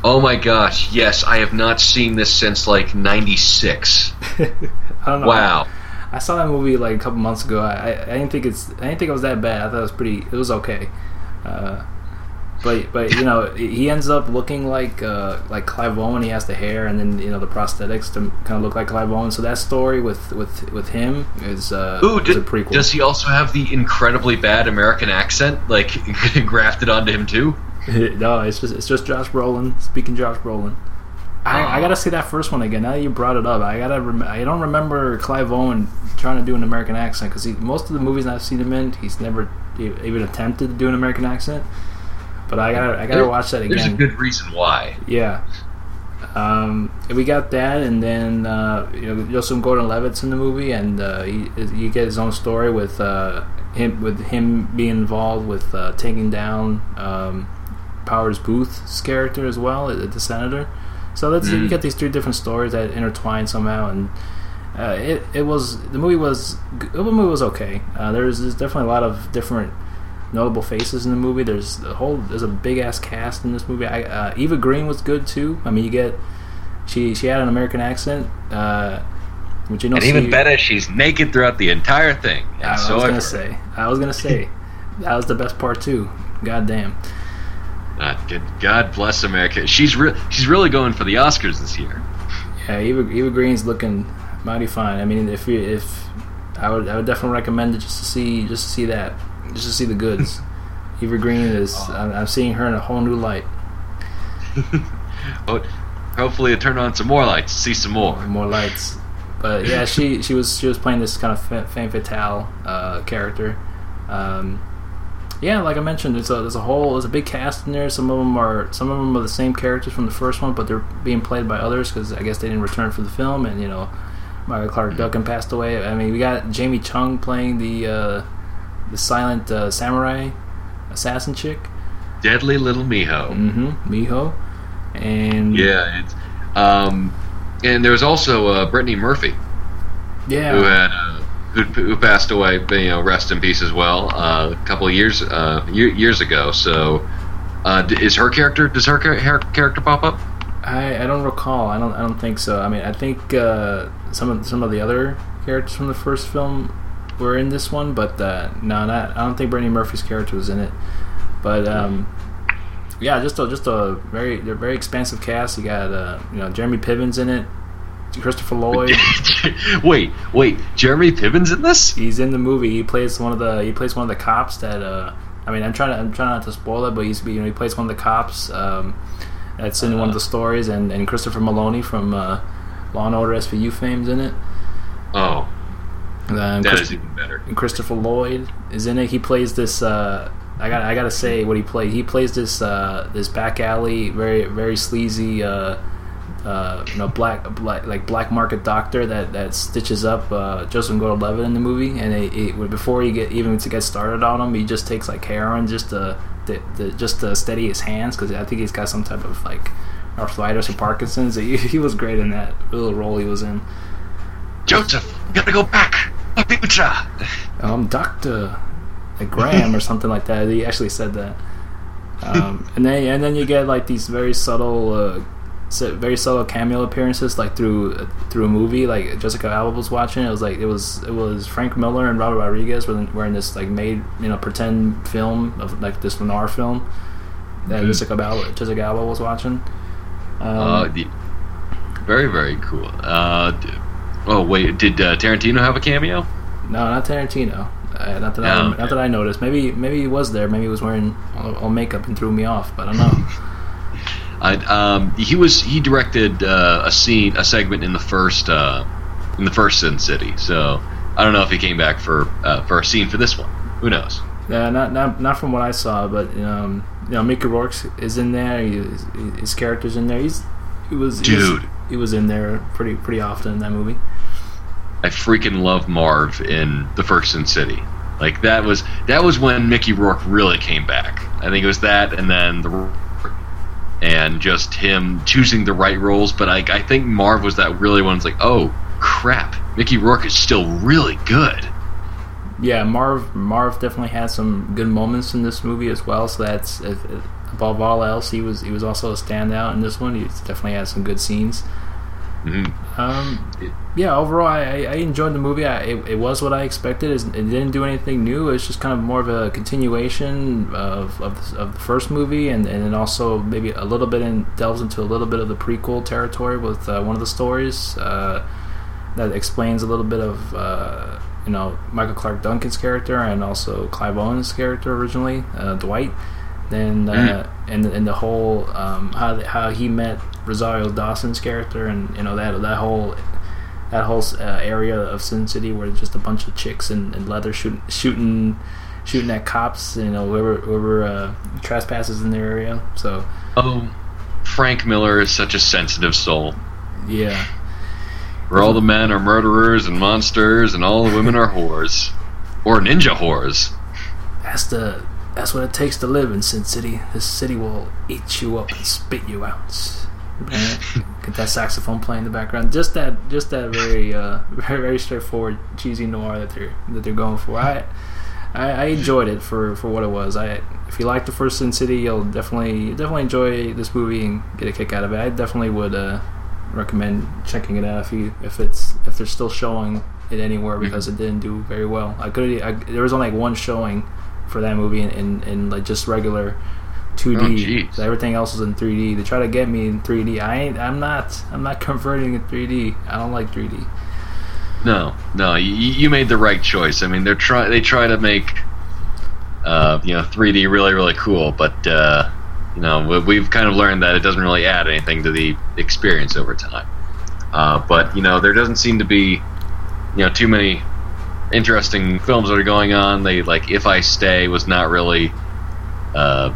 Oh my gosh! Yes, I have not seen this since like '96. I don't know. Wow. I saw that movie like a couple months ago. I, I, I didn't think it's I didn't think it was that bad. I thought it was pretty. It was okay. Uh, but but you know he ends up looking like uh, like Clive Owen. He has the hair and then you know the prosthetics to kind of look like Clive Owen. So that story with with with him is uh, Ooh, is a d- prequel. does he also have the incredibly bad American accent, like grafted onto him too? no, it's just it's just Josh Brolin speaking Josh Brolin. I, I gotta see that first one again. Now that you brought it up, I gotta. Rem- I don't remember Clive Owen trying to do an American accent because most of the movies I've seen him in, he's never even attempted to do an American accent. But I gotta. I gotta There- watch that again. There's a good reason why. Yeah. Um, we got that, and then uh, you know Joseph Gordon-Levitt's in the movie, and uh, he you get his own story with uh, him with him being involved with uh, taking down um, Powers Boothe's character as well, the senator. So that's you Mm. get these three different stories that intertwine somehow, and uh, it it was the movie was the movie was okay. Uh, there's, there's definitely a lot of different notable faces in the movie. There's a whole there's a big ass cast in this movie. I, uh, Eva Green was good too. I mean, you get she she had an American accent, uh, which you don't And even better, she's naked throughout the entire thing. I, so was gonna say. I was gonna say that was the best part too. God damn. Uh, good, God bless America. She's re- she's really going for the Oscars this year. Yeah, Eva, Eva Green's looking mighty fine. I mean, if you, if I would I would definitely recommend it just to see just to see that just to see the goods. Eva Green is I'm, I'm seeing her in a whole new light. Oh, hopefully, it turned on some more lights. See some more. more lights. But yeah, she she was she was playing this kind of femme fatale uh, character. Um, yeah, like I mentioned, there's a there's a whole there's a big cast in there. Some of them are some of them are the same characters from the first one, but they're being played by others because I guess they didn't return for the film, and you know, Michael Clarke Duncan passed away. I mean, we got Jamie Chung playing the uh, the silent uh, samurai assassin chick, Deadly little Miho. mm-hmm, Miho, and Yeah, um, and there was also uh, Brittany Murphy yeah, who had uh, who, who passed away. You know, rest in peace as well. Uh, a couple of years uh, year, years ago. So, uh, is her character? Does her, her character pop up? I, I don't recall. I don't I don't think so. I mean, I think uh, some of some of the other characters from the first film were in this one, but uh, no, not. I don't think Brittany Murphy's character was in it. But um, yeah, just a just a very very expansive cast. You got uh, you know Jeremy Piven's in it, Christopher Lloyd. wait, wait. Jeremy Piven's in this? He's in the movie. He plays one of the he plays one of the cops that uh I mean I'm trying to I'm trying not to spoil it, but he's you know he plays one of the cops um that's in one of the stories and, and Christopher Meloni from uh, Law and Order SVU fame's in it. Oh, Um, that Chris- is even better. and Christopher Lloyd is in it. He plays this. Uh, I got. I got to say what he played. He plays this. Uh, this back alley, very very sleazy. Uh, uh, you know, black, black like black market doctor that, that stitches up uh, Joseph Gordon-Levitt in the movie, and it, it, before he get even to get started on him, he just takes like heroin just to, to, to just to steady his hands because I think he's got some type of like arthritis or Parkinson's. He, he was great in that little role he was in. Joseph, you gotta go back. The future. um, Doctor like Graham or something like that. He actually said that. Um, and then and then you get like these very subtle, uh, very subtle cameo appearances like through through a movie. Like Jessica Alba was watching. It was like it was it was Frank Miller and Robert Rodriguez were in, were in this like made you know pretend film of like this noir film that Mhm. Jessica Alba Jessica Alba was watching. Um, Uh, the, very very cool. Uh, oh wait, did uh, Tarantino have a cameo? No, not Tarantino. Uh, not that I, No, not that I noticed. Maybe maybe he was there. Maybe he was wearing all, all makeup and threw me off. But I don't know. I, um, he was he directed uh, a scene, a segment in the first uh, in the first Sin City. So I don't know if he came back for uh, for a scene for this one. Who knows? yeah, not not not from what I saw. But um, you know, Mickey Rourke is in there. He, his, character's in there. He's he was he was- Dude. He was in there pretty pretty often in that movie. I freaking love Marv in the first Sin City. Like that was that was when Mickey Rourke really came back. I think it was that, and then the and just him choosing the right roles. But I, I think Marv was that really one. It's like, oh crap, Mickey Rourke is still really good. Yeah, Marv Marv definitely had some good moments in this movie as well. So that's if, if- above all else, he was he was also a standout in this one. He definitely had some good scenes. Hmm Um, yeah, overall, I, I enjoyed the movie. I, it, it was what I expected. It didn't do anything new. It's just kind of more of a continuation of, of, the, of the first movie, and, and then also maybe a little bit in delves into a little bit of the prequel territory with uh, one of the stories uh, that explains a little bit of uh, you know Michael Clarke Duncan's character and also Clive Owen's character originally, uh, Dwight. Then uh, and and the whole um, how how he met Rosario Dawson's character, and you know that that whole that whole uh, area of Sin City where it's just a bunch of chicks in, in leather shooting shooting shooting at cops, you know whoever whoever uh, trespasses in their area. So Oh, Frank Miller is such a sensitive soul. yeah, Where all the men are murderers and monsters, and all the women are whores, or ninja whores. that's the that's what it takes to live in Sin City. This city will eat you up and spit you out. Get that saxophone playing in the background. Just that, just that very, uh, very, very straightforward cheesy noir that they're that they're going for. I, I, I enjoyed it for, for what it was. I if you like the first Sin City, you'll definitely definitely enjoy this movie and get a kick out of it. I definitely would uh, recommend checking it out if you if it's if they're still showing it anywhere Mm-hmm. because it didn't do very well. I could I, there was only like one showing for that movie in, in, in like just regular. 2D. Oh, so everything else is in 3D. They try to get me in 3D. I ain't. I'm not. I'm not converting in 3D. I don't like 3D. No, no, you, you made the right choice. I mean, they're try they try to make uh, you know 3D really really cool, but uh, you know we- we've kind of learned that it doesn't really add anything to the experience over time. Uh, but you know there doesn't seem to be you know too many interesting films that are going on. They like If I Stay was not really uh,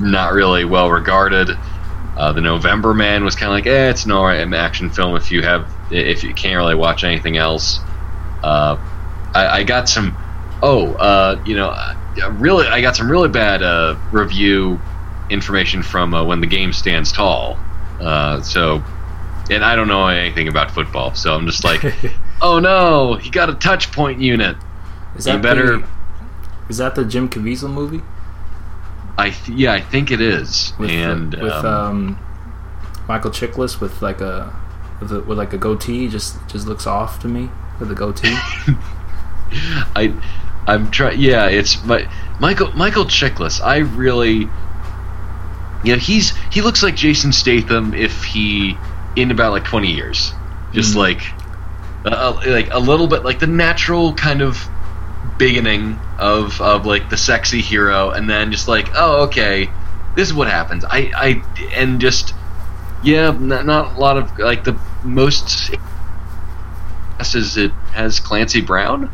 not really well regarded. Uh, the November Man was kind of like, eh, it's an alright action film if you have if you can't really watch anything else. Uh, I, I got some, oh, uh, you know, really, I got some really bad uh, review information from uh, when the game stands tall. Uh, so, and I don't know anything about football, so I'm just like, oh no, he got a touch point unit. Is You that better- The, is that the Jim Caviezel movie? I th- yeah, I think it is, With, and with um, um, Michael Chiklis with like a with, a, with like a goatee just just looks off to me with a goatee. I I'm trying. Yeah, it's my Michael Michael Chiklis. I really, you know, he's he looks like Jason Statham if he in about like 20 years, just Mhm. like uh, like a little bit like the natural kind of beginning of of like the sexy hero, and then just like oh okay, this is what happens. I I and just yeah, not, not a lot of like the most. Is it has Clancy Brown?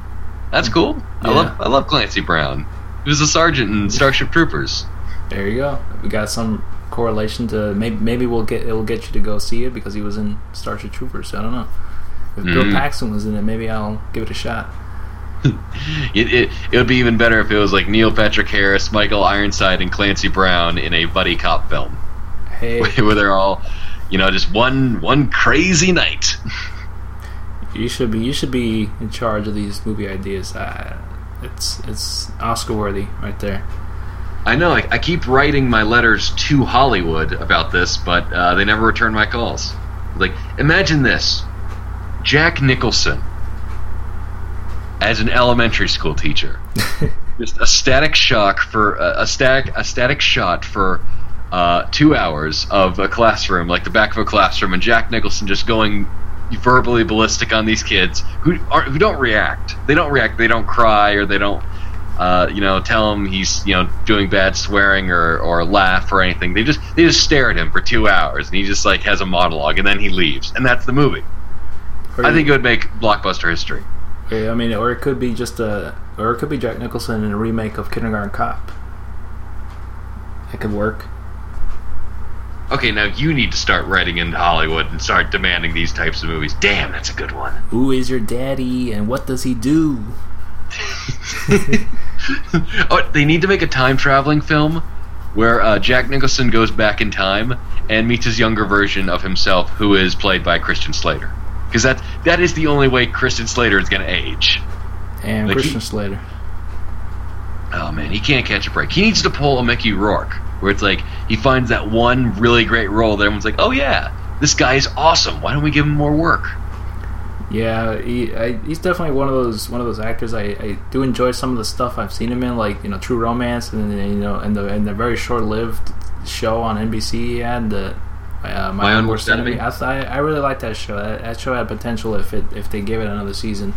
That's cool. I love I love Clancy Brown. He was a sergeant in Starship Troopers. there you go. We got some correlation to maybe maybe we'll get it'll get you to go see it because he was in Starship Troopers. So I don't know. If Bill Mhm. Paxton was in it, maybe I'll give it a shot. It, it it would be even better if it was like Neil Patrick Harris, Michael Ironside, and Clancy Brown in a buddy cop film Hey, where they're all, you know, just one one crazy night. you should be you should be in charge of these movie ideas. Uh, it's it's Oscar worthy right there. I know. I, I keep writing my letters to Hollywood about this, but uh, they never return my calls. Like, imagine this: Jack Nicholson as an elementary school teacher. Just a static shock for uh, a static a static shot for uh, two hours of a classroom, like the back of a classroom, and Jack Nicholson just going verbally ballistic on these kids who aren't who don't react. They don't react. They don't cry or they don't uh, you know, tell him he's you know doing bad swearing or, or laugh or anything. They just they just stare at him for two hours, and he just like has a monologue, and then he leaves, and that's the movie. I think it would make blockbuster history. I mean, or it could be just a, or it could be Jack Nicholson in a remake of Kindergarten Cop. It could work. Okay, now you need to start writing into Hollywood and start demanding these types of movies. Damn, that's a good one. Who is your daddy, and what does he do? oh, they need to make a time traveling film where uh, Jack Nicholson goes back in time and meets his younger version of himself, who is played by Christian Slater. Because that that is the only way Christian Slater is going to age. And Like Christian he- Slater. Oh man, he can't catch a break. He needs to pull a Mickey Rourke, where it's like he finds that one really great role that everyone's like, "Oh yeah, this guy is awesome. Why don't we give him more work?" Yeah, he, I, he's definitely one of those one of those actors. I, I do enjoy some of the stuff I've seen him in, like you know, True Romance, and you know, and the and the very short lived show on NBC he had the. Uh, My, Own Worst Enemy. I, I I really like that show. That, that show had potential if it if they gave it another season.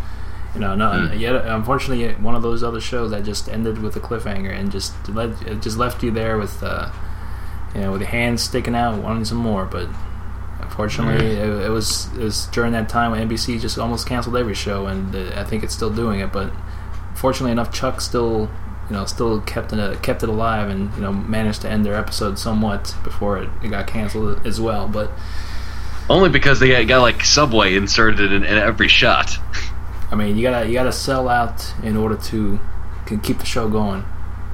You know, no, Hmm. yet unfortunately, one of those other shows that just ended with a cliffhanger and just let it just left you there with, uh, you know, with your hands sticking out, wanting some more. But unfortunately, it, it was it was during that time when NBC just almost canceled every show, and uh, I think it's still doing it. But fortunately enough, Chuck still, you know, still kept it kept it alive, and you know, managed to end their episode somewhat before it, it got canceled as well. But Only because they got, like Subway inserted in, in every shot. I mean, you gotta you gotta sell out in order to can keep the show going.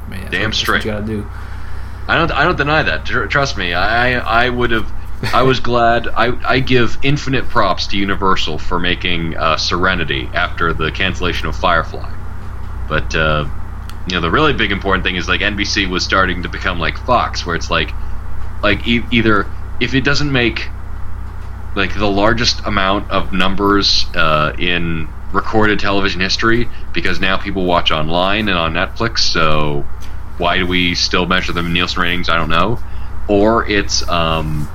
I mean, that's Damn what, that's straight. what you gotta do. I don't I don't deny that. Tr- Trust me, I I would have. I was glad. I, I give infinite props to Universal for making uh, Serenity after the cancellation of Firefly. But uh, you know the really big important thing is like NBC was starting to become like Fox, where it's like like e- either if it doesn't make like the largest amount of numbers uh, in recorded television history because now people watch online and on Netflix. So why do we still measure them in Nielsen ratings? I don't know. Or it's um,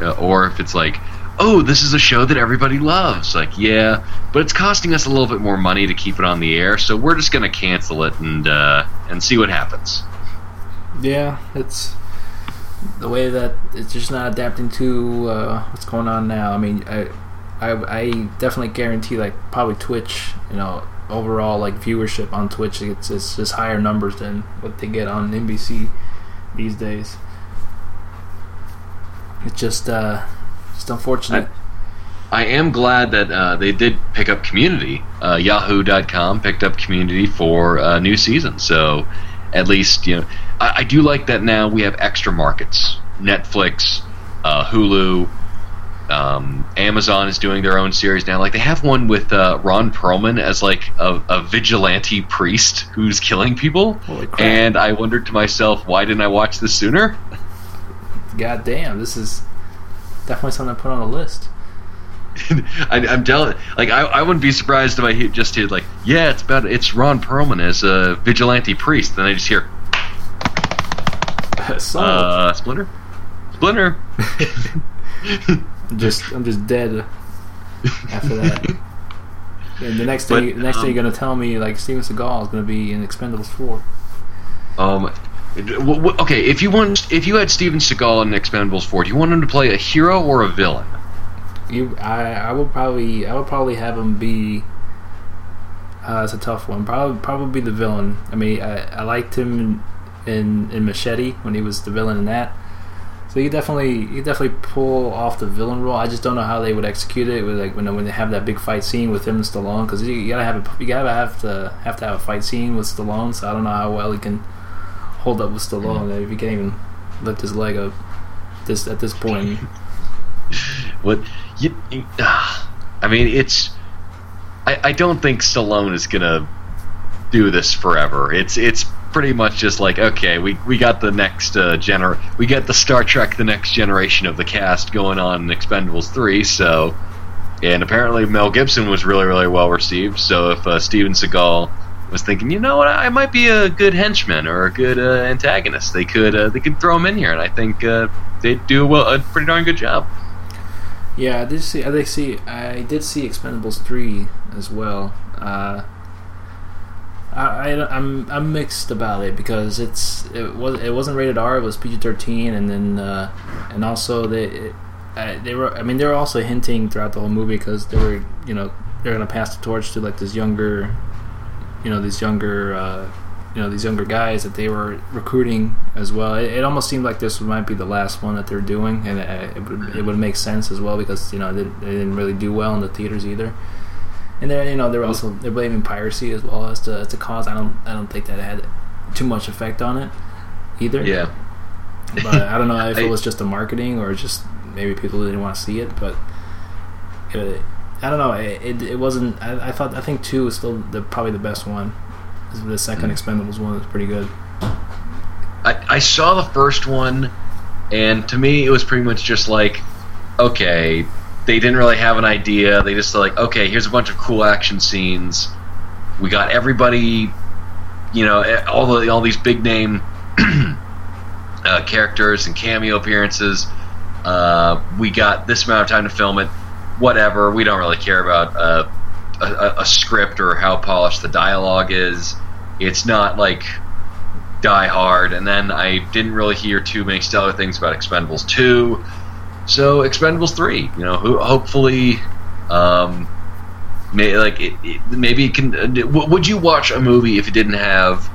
uh, or if it's like, oh, this is a show that everybody loves. Like, yeah, but it's costing us a little bit more money to keep it on the air, so we're just gonna cancel it and uh, and see what happens. Yeah, it's the way that it's just not adapting to uh, what's going on now. I mean, I, I, I definitely guarantee like probably Twitch, you know, overall like viewership on Twitch, it's it's just higher numbers than what they get on NBC these days. It's just uh, just unfortunate. I am glad that uh, they did pick up Community. Uh, Yahoo.com picked up Community for a new season, so at least you know I, I do like that now we have extra markets. Netflix, uh, Hulu, um, Amazon is doing their own series now. Like they have one with uh, Ron Perlman as like a, a vigilante priest who's killing people. And I wondered to myself, why didn't I watch this sooner? God damn, this is definitely something to put on a list. I, I'm telling, like I, I wouldn't be surprised if I just hear like, yeah, it's about it's Ron Perlman as a vigilante priest, then I just hear, uh, Splinter, Splinter. Just I'm just dead after that. And the next thing, But, the next thing um, you're gonna tell me like Steven Seagal is gonna be in Expendables four. Um, okay, if you want, if you had Steven Seagal in Expendables four, do you want him to play a hero or a villain? You, I, I would probably, I would probably have him be. Uh, it's a tough one. Probably, probably the villain. I mean, I, I liked him in, in in Machete when he was the villain in that. So you definitely, you definitely pull off the villain role. I just don't know how they would execute it with like when when they have that big fight scene with him and Stallone because you, you gotta have a, you gotta have to have to have a fight scene with Stallone. So I don't know how well he can hold up with Stallone if he can't even lift his leg up this at this point. What? You, you- ah, I mean, it's. I, I don't think Stallone is gonna do this forever. It's it's pretty much just like okay, we we got the next uh, gener we get the Star Trek the next generation of the cast going on in Expendables three. So, and apparently Mel Gibson was really really well received. So if uh, Steven Seagal was thinking, you know what, I might be a good henchman or a good uh, antagonist, they could uh, they could throw him in here, and I think uh, they'd do a, pretty darn good job. Yeah, I did see. I did see. I did see Expendables three as well. Uh, I, am I'm mixed about it because it's it was it wasn't rated R. It was PG thirteen, and then uh, and also they it, they were. I mean, they were also hinting throughout the whole movie because they were you know they're gonna pass the torch to like this younger, you know, these younger. Uh, you know these younger guys that they were recruiting as well. It, it almost seemed like this might be the last one that they're doing, and it, it, would, it would make sense as well because you know they, they didn't really do well in the theaters either. And they're you know they're also they're blaming piracy as well as to, as a cause. I don't I don't think that had too much effect on it either. Yeah. but I don't know if it was just a marketing or just maybe people didn't want to see it. But it, I don't know. It, it, it wasn't. I, I thought I think two was still the probably the best one. The second Expendables one was pretty good. I, I saw the first one, and to me, it was pretty much just like, okay, they didn't really have an idea. They just like, okay, here's a bunch of cool action scenes. We got everybody, you know, eh, all the all these big name uh, characters and cameo appearances. Uh, we got this amount of time to film it. Whatever. We don't really care about a, a, script or how polished the dialogue is. It's not like Die Hard, and then I didn't really hear too many stellar things about Expendables 2. So Expendables 3, you know, hopefully, um, may, like it, it, maybe can. Uh, would you watch a movie if it didn't have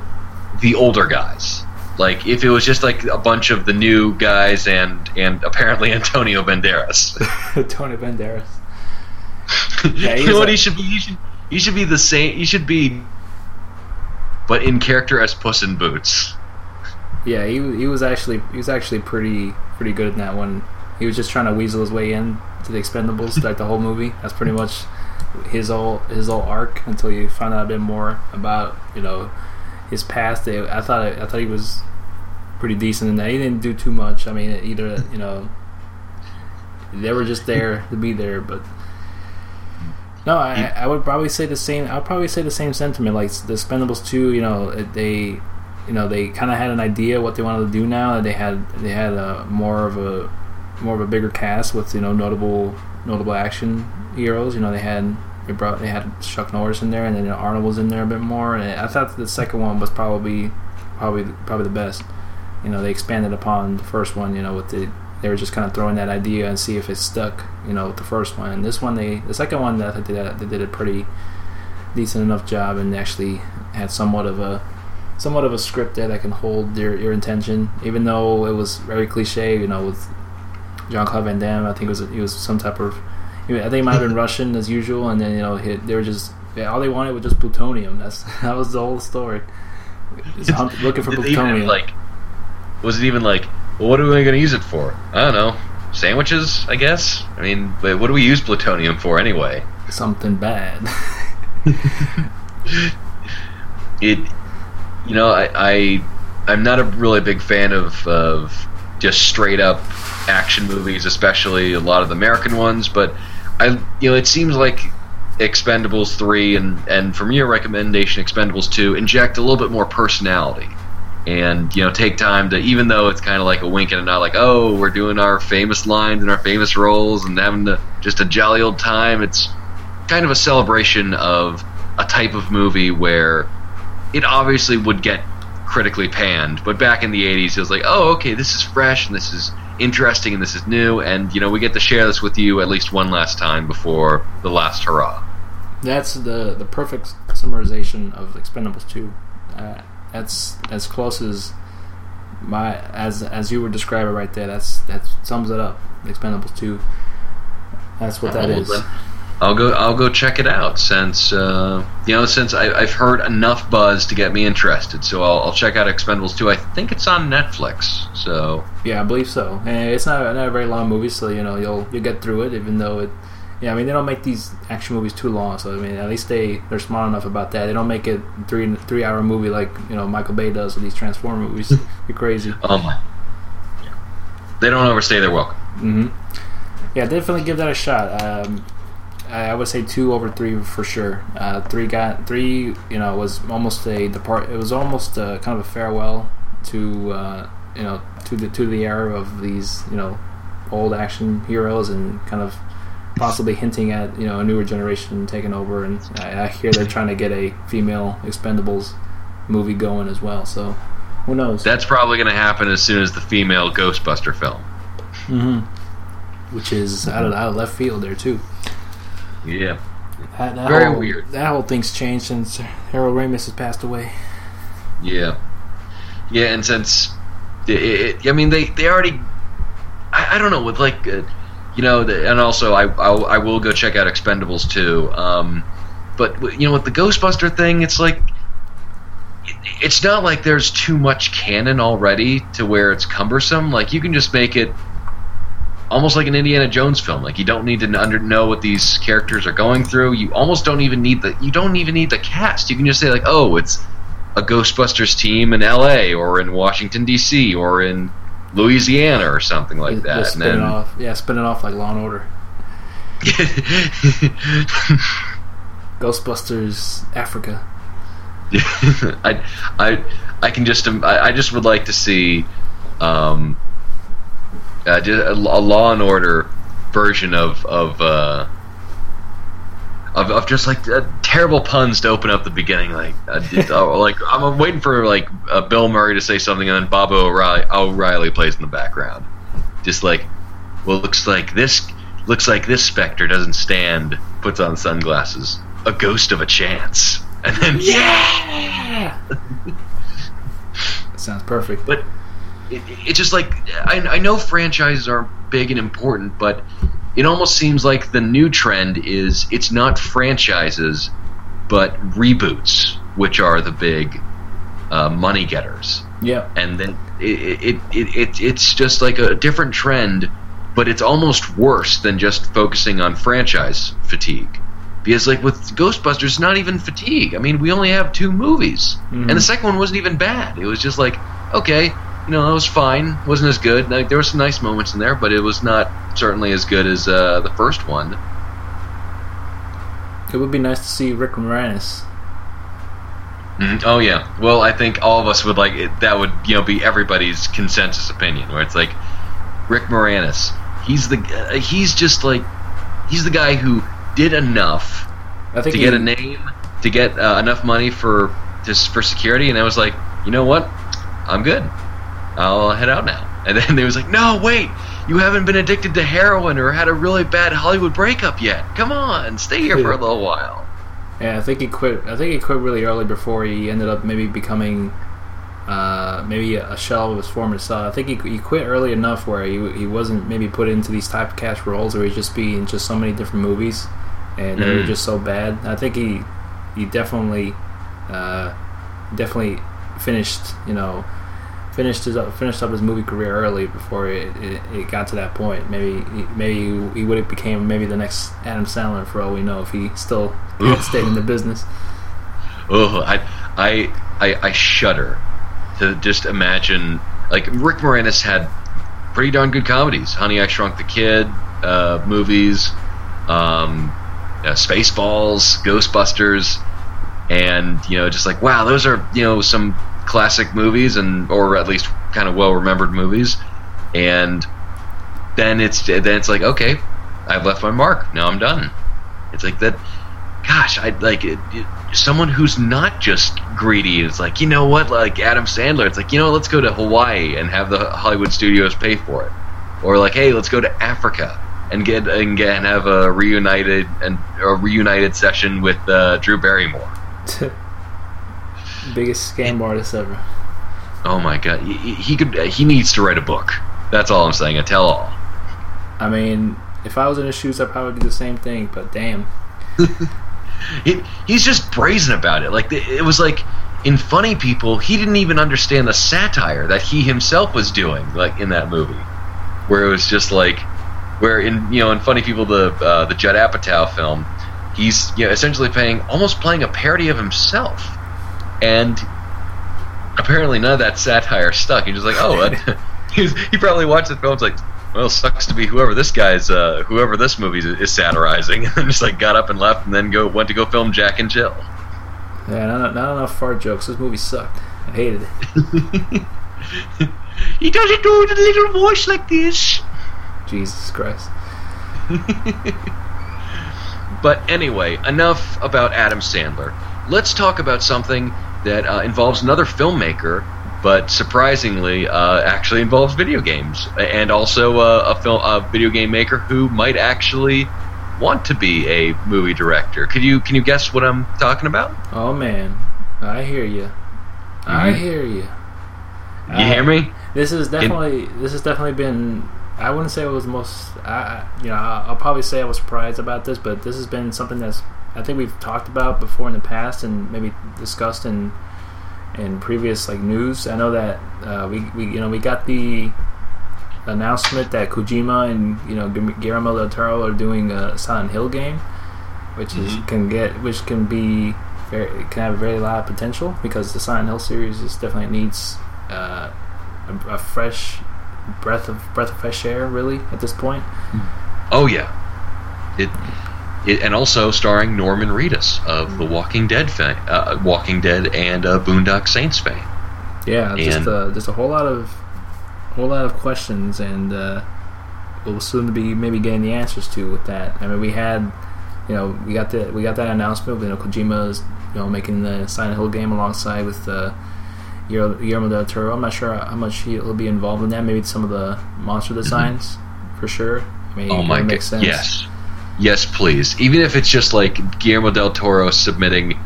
the older guys? Like if it was just like a bunch of the new guys and and apparently Antonio Banderas. Antonio Banderas. Yeah, he you know is what a- he should be? He should, he should be the same. He should be, but in character as Puss in Boots. Yeah, he he was actually he was actually pretty pretty good in that one. He was just trying to weasel his way in to the Expendables like the whole movie. That's pretty much his whole his whole arc until you find out a bit more about you know his past. They, I thought I thought he was pretty decent in that. He didn't do too much. I mean, either you know, they were just there to be there. But no, I, I would probably say the same. I'll probably say the same sentiment. Like the Spendables two, you know, they, you know, they kind of had an idea what they wanted to do now. They had they had a more of a more of a bigger cast with you know notable notable action heroes. You know, they had they brought they had Chuck Norris in there, and then Arnold was in there a bit more. And I thought the second one was probably probably probably the best. You know, they expanded upon the first one. You know, with the they were just kind of throwing that idea and see if it stuck. You know, with the first one. And this one, they the second one, I they did, they did a pretty decent enough job and actually had somewhat of a somewhat of a script there that can hold your, your intention, even though it was very cliche. You know, with Jean Claude Van Damme, I think it was he was some type of I think it might have been Russian as usual, and then you know hit, they were just yeah, all they wanted was just plutonium. That's that was the whole story. Hunt, looking for plutonium. Even, like, was it even like, well, what are we going to use it for? I don't know. Sandwiches, I guess. I mean, what do we use plutonium for anyway? Something bad. it, you know, I, I I'm not a really big fan of of just straight up action movies, especially a lot of the American ones. But I, you know, it seems like Expendables three and and from your recommendation, Expendables two inject a little bit more personality, and you know, take time to even though it's kind of like a wink and a nod, like oh, we're doing our famous lines and our famous roles and having the, just a jolly old time. It's kind of a celebration of a type of movie where it obviously would get critically panned, but back in the 80s, it was like, oh, okay, this is fresh and this is interesting and this is new, and you know we get to share this with you at least one last time before the last hurrah. That's the the perfect summarization of Expendables 2. Uh, that's as close as my as as you would describe it right there. That's that sums it up. Expendables 2. That's what that is. I'll go. I'll go check it out since uh, you know since I, have heard enough buzz to get me interested. So I'll, I'll, check out Expendables 2. I think it's on Netflix. So yeah, I believe so. And it's not, not a very long movie, so you know you'll you'll get through it. Even though it, yeah, I mean they don't make these action movies too long. So I mean at least they they're smart enough about that. They don't make it three three hour movie like you know Michael Bay does with these Transformer movies. You're crazy. Oh my. They don't overstay their welcome. Mm-hmm. Yeah, definitely give that a shot. Um, I would say two over three for sure. Uh, three got three. You know, was almost a depart. It was almost a, kind of a farewell to uh, you know to the to the era of these you know old action heroes and kind of possibly hinting at you know a newer generation taking over. And I, I hear they're trying to get a female Expendables movie going as well. So who knows? That's probably going to happen as soon as the female Ghostbuster film. Mm-hmm. Which is out of, out of left field there too. Yeah. That, that Very whole, weird. That whole thing's changed since Harold Ramis has passed away. Yeah. Yeah, and since it, it, I mean they they already I, I don't know with like uh, you know the, and also I I'll, I will go check out Expendables too. Um, but you know with the Ghostbuster thing, it's like it, it's not like there's too much canon already to where it's cumbersome. Like you can just make it almost like an Indiana Jones film. Like you don't need to under, know what these characters are going through. You almost don't even need the you don't even need the cast. You can just say like, oh, it's a Ghostbusters team in L.A. or in Washington D.C. or in Louisiana or something like that. Spin then, it off, yeah, spin it off like Law and Order. Ghostbusters Africa. I, I, I can just I, I just would like to see um, uh, a, a, Law and Order version of of uh, of, of just like uh, terrible puns to open up the beginning. Like, uh, uh like I'm waiting for like uh, Bill Murray to say something, and then Baba O'Riley, O'Riley plays in the background. Just like, well, looks like this looks like this Spectre doesn't stand. Puts on sunglasses. A ghost of a chance, and then yeah. sounds perfect. But it, it's just like I, I know franchises are big and important, but it almost seems like the new trend is it's not franchises, but reboots, which are the big uh, money getters. Yeah, and then it, it, it, it it's just like a different trend, but it's almost worse than just focusing on franchise fatigue. because like with Ghostbusters, not even fatigue. I mean, we only have two movies, Mhm. and the second one wasn't even bad. It was just like okay, you know, it was fine. wasn't as good. Like there were some nice moments in there, but it was not certainly as good as uh, the first one. It would be nice to see Rick Moranis. Mhm. Oh yeah. Well, I think all of us would like it, that. Would you know be everybody's consensus opinion, where it's like Rick Moranis. He's the uh, he's just like he's the guy who did enough to he, get a name, to get uh, enough money for just for security, and I was like, you know what, I'm good. I'll head out now. And then they was like, no, wait, you haven't been addicted to heroin or had a really bad Hollywood breakup yet. Come on, stay here for a little while. Yeah, I think he quit. I think he quit really early before he ended up maybe becoming uh, maybe a shell of his former self. I think he, he quit early enough where he, he wasn't maybe put into these type of cast roles where he'd just be in just so many different movies and they were Mm. just so bad. I think he he definitely uh, definitely finished you know finished his finished up his movie career early before it, it, it got to that point. Maybe maybe he would have became maybe the next Adam Sandler for all we know if he still had stayed in the business. Oh, I, I, I, I shudder to just imagine. Like Rick Moranis had pretty darn good comedies. Honey, I Shrunk the Kid, uh, movies, um, uh, Spaceballs, Ghostbusters, and you know, just like wow, those are you know some classic movies, and or at least kind of well remembered movies. And then it's then it's like okay, I've left my mark. Now I'm done. It's like that gosh, I like it, it, someone who's not just greedy. It's like you know what, like Adam Sandler. It's like you know, let's go to Hawaii and have the Hollywood studios pay for it, or like, hey, let's go to Africa and get and get and have a reunited and a reunited session with uh, Drew Barrymore. Biggest scam artist ever. Oh my god, he, he- could he needs to write a book. That's all I'm saying. A tell all. I mean, if I was in his shoes, I'd probably do the same thing. But damn, He, he's just brazen about it. Like the, it was like in Funny People, he didn't even understand the satire that he himself was doing, like in that movie, where it was just like, where in you know in Funny People, the uh, the Judd Apatow film, he's you know essentially playing almost playing a parody of himself, and apparently none of that satire stuck. He's just like, oh, he probably watched the film. It's like. Well, sucks to be whoever this guy's, uh, whoever this movie is, is satirizing, and then just like got up and left, and then go went to go film Jack and Jill. yeah, not, not enough fart jokes. This movie sucked. I hated it. he doesn't do it in a little voice like this. Jesus Christ. But anyway, enough about Adam Sandler. Let's talk about something that uh, involves another filmmaker, but surprisingly, uh, actually involves video games, and also uh, a film, a video game maker who might actually want to be a movie director. Could you can you guess what I'm talking about? Oh man, I hear you. I Mhm. hear you. You hear me? This is definitely this has definitely been. I wouldn't say it was the most. I, I- you know, I'll probably say I was surprised about this, but this has been something that's I think we've talked about before in the past and maybe discussed in in previous like news. I know that uh, we we you know we got the announcement that Kojima and you know Guillermo del Toro are doing a Silent Hill game, which is Mhm. can get which can be very can have a very lot of potential because the Silent Hill series is definitely needs uh, a, a fresh breath of breath of fresh air really at this point. Oh yeah, it, it and also starring Norman Reedus of The Walking Dead, fa- uh, Walking Dead and uh, Boondock Saints fame. Yeah, just uh, just a whole lot of whole lot of questions, and uh, we'll soon be maybe getting the answers to with that. I mean, we had, you know, we got the we got that announcement. You know, Kojima's you know making the Silent Hill game alongside with uh, Guillermo del Toro. I'm not sure how much he'll be involved in that. Maybe some of the monster designs for sure. I mean, Mm-hmm. Oh it my god! makes sense. Yes, yes, please. Even if it's just like Guillermo del Toro submitting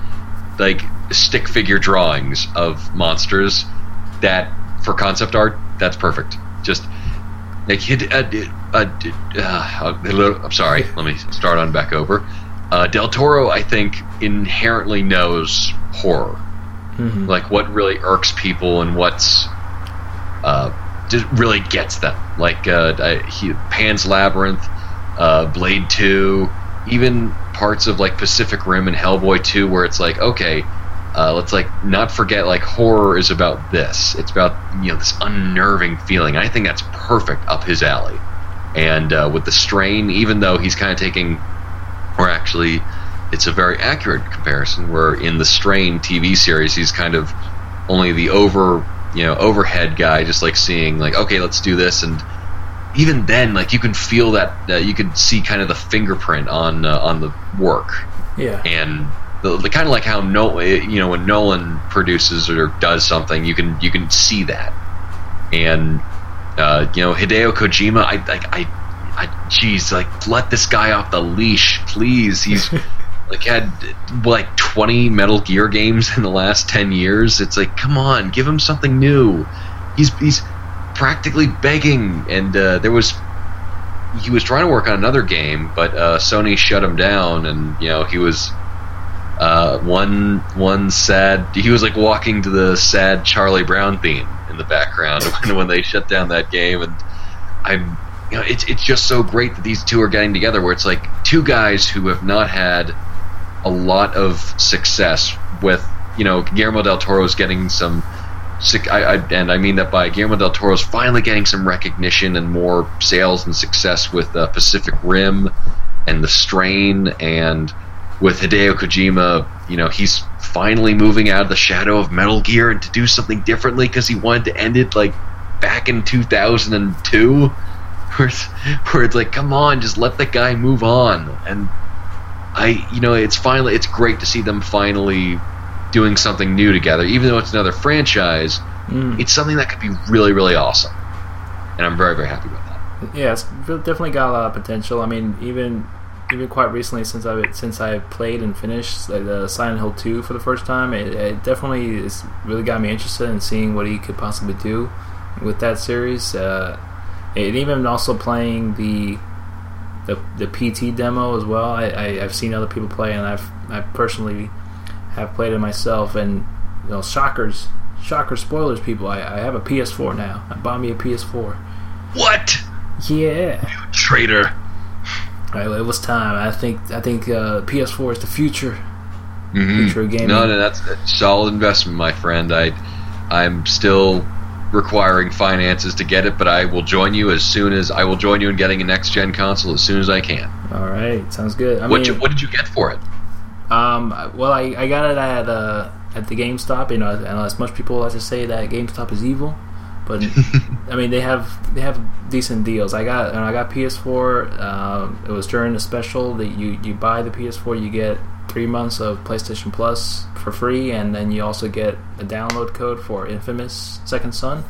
like stick figure drawings of monsters that for concept art, that's perfect. Just like hit. Uh, uh, uh, I'm sorry. Let me start on back over. Uh, del Toro, I think, inherently knows horror. Mhm. like what really irks people and what's uh, just really gets them. Like uh, I, he, Pan's Labyrinth, uh, Blade Two, even parts of like Pacific Rim and Hellboy 2 where it's like, okay, uh, let's like not forget like horror is about this. It's about you know this unnerving feeling. I think that's perfect up his alley. And uh, with the strain, even though he's kind of taking, or actually, it's a very accurate comparison. Where in the strain TV series, he's kind of only the over you know overhead guy, just like seeing like okay, let's do this and even then, like you can feel that uh, you can see kind of the fingerprint on uh, on the work. Yeah. And the, the kind of like how no, you know, when Nolan produces or does something, you can you can see that. And uh, you know, Hideo Kojima, I like I, I, jeez, like let this guy off the leash, please. He's like had like 20 Metal Gear games in the last 10 years. It's like, come on, give him something new. He's he's practically begging, and uh, there was he was trying to work on another game, but uh, Sony shut him down, and you know he was uh, one one sad. He was like walking to the sad Charlie Brown theme in the background when, when they shut down that game, and I'm you know it's it's just so great that these two are getting together, where it's like two guys who have not had a lot of success with you know Guillermo del Toro's getting some I, I, and I mean that by Guillermo del Toro's finally getting some recognition and more sales and success with uh, Pacific Rim and The Strain, and with Hideo Kojima, you know, he's finally moving out of the shadow of Metal Gear and to do something differently because he wanted to end it like back in 2002, where it's, where it's like, come on, just let the guy move on. And I, you know, it's finally, it's great to see them finally doing something new together, even though it's another franchise. Mm. It's something that could be really, really awesome, and I'm very, very happy with that. Yeah, it's definitely got a lot of potential. I mean, even even quite recently, since I since I played and finished the Silent Hill 2 for the first time, it, it definitely has really got me interested in seeing what he could possibly do with that series. Uh, and even also playing the the the PT demo as well. I, I have seen other people play, and I've I personally have played it myself, and you know, shockers, shocker spoilers, people. I, I have a PS4 now. I bought me a PS4. What? Yeah. You traitor. Right, it was time. I think I think uh, PS4 is the future. Mm-hmm. Future of gaming. No, no, that's a solid investment, my friend. I, I'm still requiring finances to get it, but I will join you as soon as I will join you in getting a next gen console as soon as I can. All right, sounds good. I what, mean, you, what did you get for it? Um, well, I, I got it at uh, at the GameStop. You know, and as much people like to say that GameStop is evil, but I mean they have they have decent deals. I got I got PS4. Um, it was during the special that you you buy the PS4, you get three months of PlayStation Plus for free, and then you also get a download code for Infamous Second Son.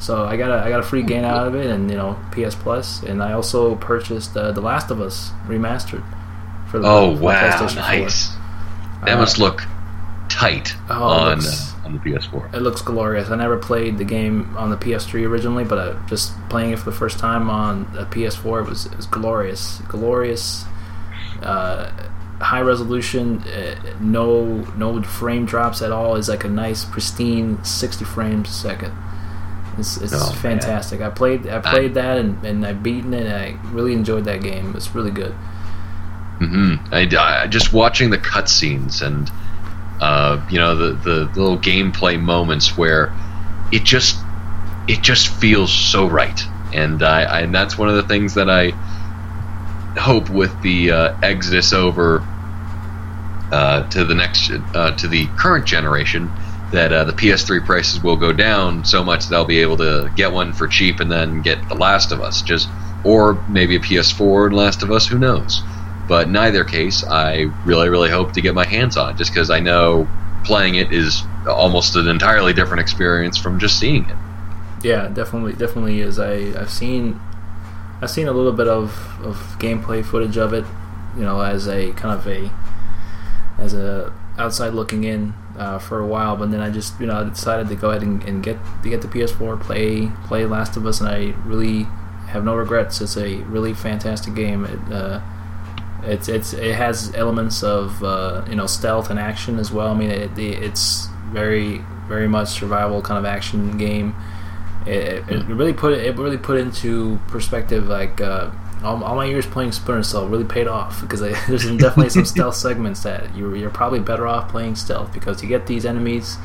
So I got a I got a free game out of it, and you know PS Plus, and I also purchased uh, The Last of Us remastered for the oh for wow, nice. That uh, must look tight oh, on looks, uh, on the PS4. It looks glorious. I never played the game on the PS3 originally, but uh, just playing it for the first time on the PS4 it was it was glorious, glorious. Uh, high resolution, uh, no no frame drops at all. Is like a nice pristine 60 frames a second. It's, it's oh, fantastic. Man. I played I played I, that and, and I beaten it. I really enjoyed that game. It's really good. Mm-hmm. I, I, just watching the cutscenes and uh, you know the, the little gameplay moments where it just it just feels so right, and I, I and that's one of the things that I hope with the uh, exodus over uh, to the next uh, to the current generation that uh, the PS3 prices will go down so much that I'll be able to get one for cheap and then get The Last of Us, just or maybe a PS4 and Last of Us, who knows? But in either case, I really, really hope to get my hands on it just because I know playing it is almost an entirely different experience from just seeing it. Yeah, definitely, definitely is. I I've seen I've seen a little bit of, of gameplay footage of it, you know, as a kind of a as a outside looking in uh, for a while, but then I just you know decided to go ahead and, and, get to get the PS4, play play Last of Us, and I really have no regrets. It's a really fantastic game. It, uh, it's it's it has elements of uh, you know stealth and action as well. I mean, it, it's very very much survival kind of action game. It, it really put it, it really put into perspective like uh, all, all my years playing Splinter Cell really paid off because I, there's definitely some stealth segments that you're, you're probably better off playing stealth because you get these enemies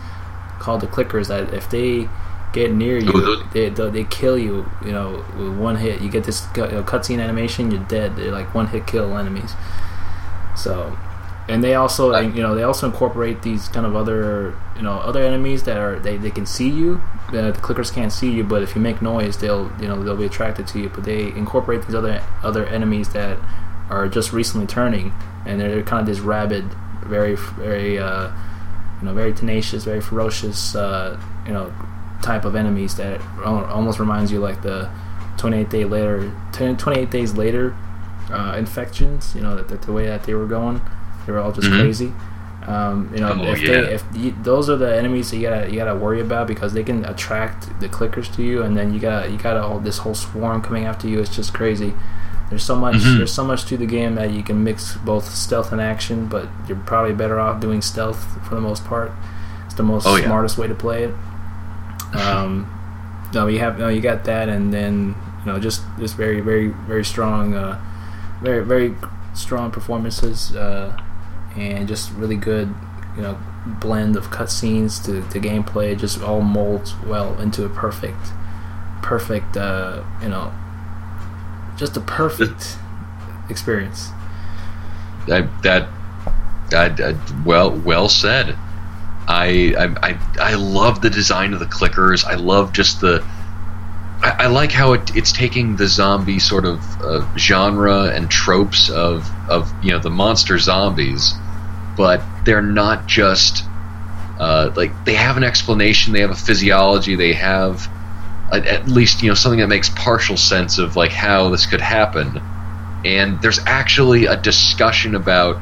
called the clickers that if they get near you, they, they, they kill you. You know, with one hit. You get this you know, cutscene animation, you're dead. They're like one hit kill enemies. So, and they also you know they also incorporate these kind of other you know other enemies that are they, they can see you. Uh, the clickers can't see you, but if you make noise, they'll you know they'll be attracted to you. But they incorporate these other other enemies that are just recently turning, and they're kind of this rabid, very very uh, you know very tenacious, very ferocious uh, you know type of enemies that almost reminds you like the 28 day later 28 days later uh, infections you know the, the, way that they were going they were all just mm-hmm. crazy um, you know, oh, if, yeah. they, if you, those are the enemies that you gotta you gotta worry about because they can attract the clickers to you, and then you got you got all this whole swarm coming after you. It's just crazy. There's so much mm-hmm. there's so much to the game that you can mix both stealth and action, but you're probably better off doing stealth for the most part. It's the most oh, yeah. smartest way to play it. Um, no, you have no, you got that, and then you know just just very very very strong, uh, very very strong performances, uh, and just really good you know blend of cutscenes to, to gameplay. Just all molds well into a perfect perfect uh, you know just a perfect experience. That that that well well said. I, I I love the design of the clickers. I love just the. I, I like how it, it's taking the zombie sort of uh, genre and tropes of of you know the monster zombies, but they're not just uh, like they have an explanation. They have a physiology. They have a, at least you know something that makes partial sense of like how this could happen. And there's actually a discussion about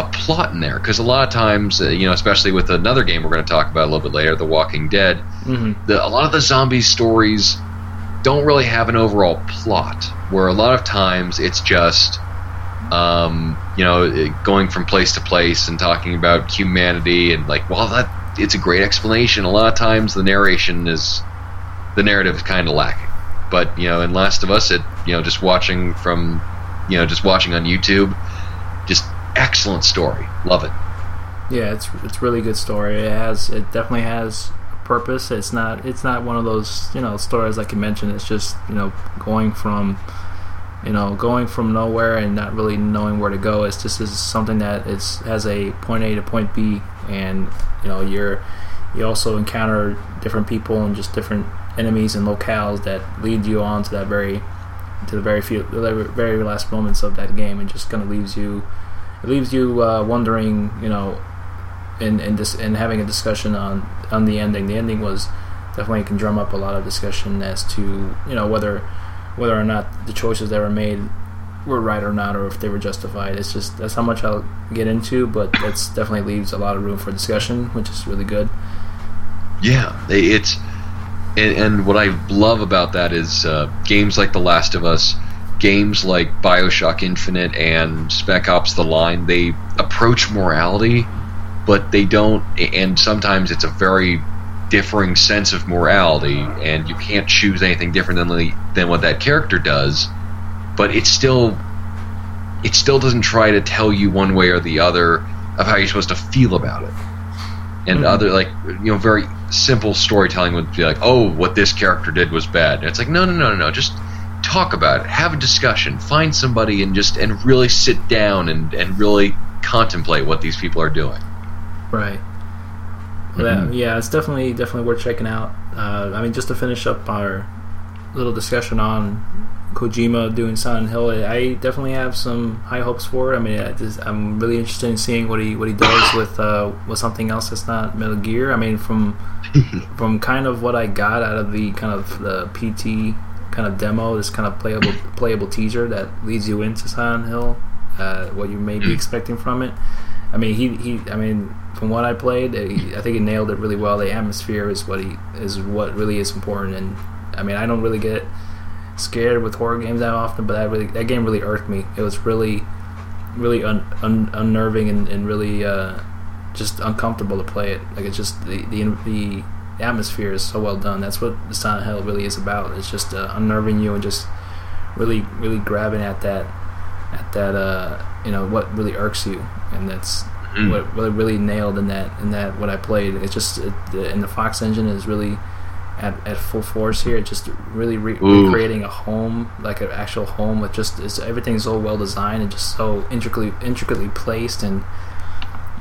a plot in there because a lot of times, uh, you know, especially with another game we're going to talk about a little bit later, The Walking Dead, mm-hmm. the, a lot of the zombie stories don't really have an overall plot. Where a lot of times it's just, um, you know, going from place to place and talking about humanity and like, well, that it's a great explanation. A lot of times the narration is, the narrative is kind of lacking. But you know, in Last of Us, it you know, just watching from, you know, just watching on YouTube, excellent story. Love it. Yeah, it's it's really good story. It has it definitely has purpose. It's not it's not one of those you know stories like you mentioned. It's just you know going from you know going from nowhere and not really knowing where to go. It's just is something that is has a point A to point B, and you know you're you also encounter different people and just different enemies and locales that lead you on to that very to the very few the very last moments of that game and just kind of leaves you it leaves you uh, wondering, you know, in in this in having a discussion on on the ending. The ending was definitely can drum up a lot of discussion as to you know whether whether or not the choices that were made were right or not, or if they were justified. It's just that's how much I'll get into, but that's definitely leaves a lot of room for discussion, which is really good. Yeah, it's and, and what I love about that is uh, games like The Last of Us games like Bioshock Infinite and Spec Ops The Line, they approach morality, but they don't, and sometimes it's a very differing sense of morality, and you can't choose anything different than, the, than what that character does, but it still. It still doesn't try to tell you one way or the other of how you're supposed to feel about it. And mm-hmm. other like you know very simple storytelling would be like, oh, what this character did was bad. And it's like, no, no, no, no, no. Just talk about it, have a discussion, find somebody and just and really sit down and, and really contemplate what these people are doing. Right. Mm-hmm. yeah, it's definitely definitely worth checking out. Uh, I mean, just to finish up our little discussion on Kojima doing Silent Hill, I definitely have some high hopes for it. I mean, I just, I'm really interested in seeing what he what he does with uh, with something else that's not Metal Gear. I mean, from from kind of what I got out of the kind of the PT kind of demo, this kind of playable playable teaser that leads you into Silent Hill, uh, what you may be hmm. expecting from it. I mean, he, he I mean, from what I played, he, I think he nailed it really well. The atmosphere is what he is what really is important, and I mean, I don't really get scared with horror games that often, but that really that game really irked me. It was really, really un, un, unnerving and, and really uh, just uncomfortable to play it. Like it's just the the the atmosphere is so well done. That's what the Silent Hill really is about. It's just uh, unnerving you and just really really grabbing at that at that uh, you know what really irks you, and that's Mm. what really really nailed in that in that what I played. It's just it, the, and the Fox engine is really at, at full force here. It's just really re- recreating a home, like an actual home with just it's, everything's so well designed and just so intricately intricately placed, and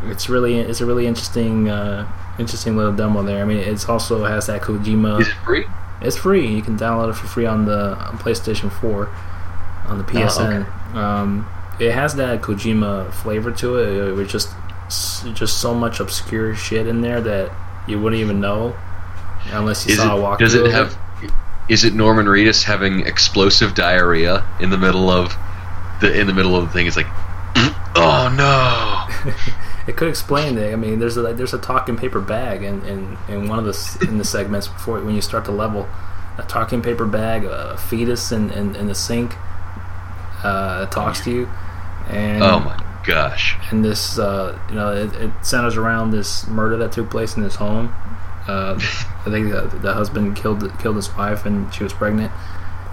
it's really it's a really interesting uh, interesting little demo there. I mean, it's also has that Kojima. Is it free? It's free. You can download it for free on the on PlayStation 4 on the PSN. um, it has that Kojima flavor to it. It was just just so much obscure shit in there that you wouldn't even know unless you Is saw a it, walkthrough. does it have? Is it Norman Reedus having explosive diarrhea in the middle of the in the middle of the thing? It's like, oh no! it could explain it. I mean, there's a there's a talking paper bag in, in, in one of the in the segments before when you start the level, a talking paper bag, a fetus in, in, in the sink uh, talks to you, and Oh my gosh! and this uh, you know it, it centers around this murder that took place in his home. Uh, I think the, the husband killed killed his wife and she was pregnant.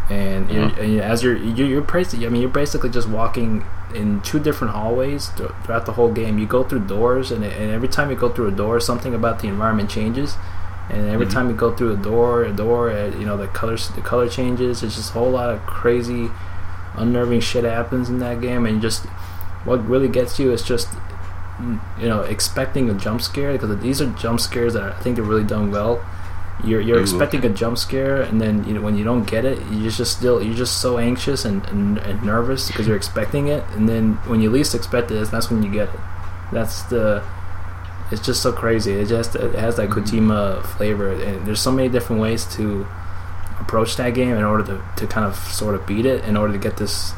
And, you're, Uh-huh. and you- as you're you're, you're basically, I mean, you're basically just walking in two different hallways th- throughout the whole game. You go through doors, and, and every time you go through a door, something about the environment changes. And every Mhm. time you go through a door, a door, uh, you know, the colors, the color changes. It's just a whole lot of crazy, unnerving shit happens in that game, and just what really gets you is just you know expecting a jump scare because these are jump scares that I think they're really done well. You're you're Ooh, expecting a jump scare, and then you know, when you don't get it, you're just still you're just so anxious and, and, and nervous because you're expecting it, and then when you least expect it, that's when you get it. That's the it's just so crazy. It just it has that mm-hmm. Kojima flavor, and there's so many different ways to approach that game in order to, to kind of sort of beat it. In order to get this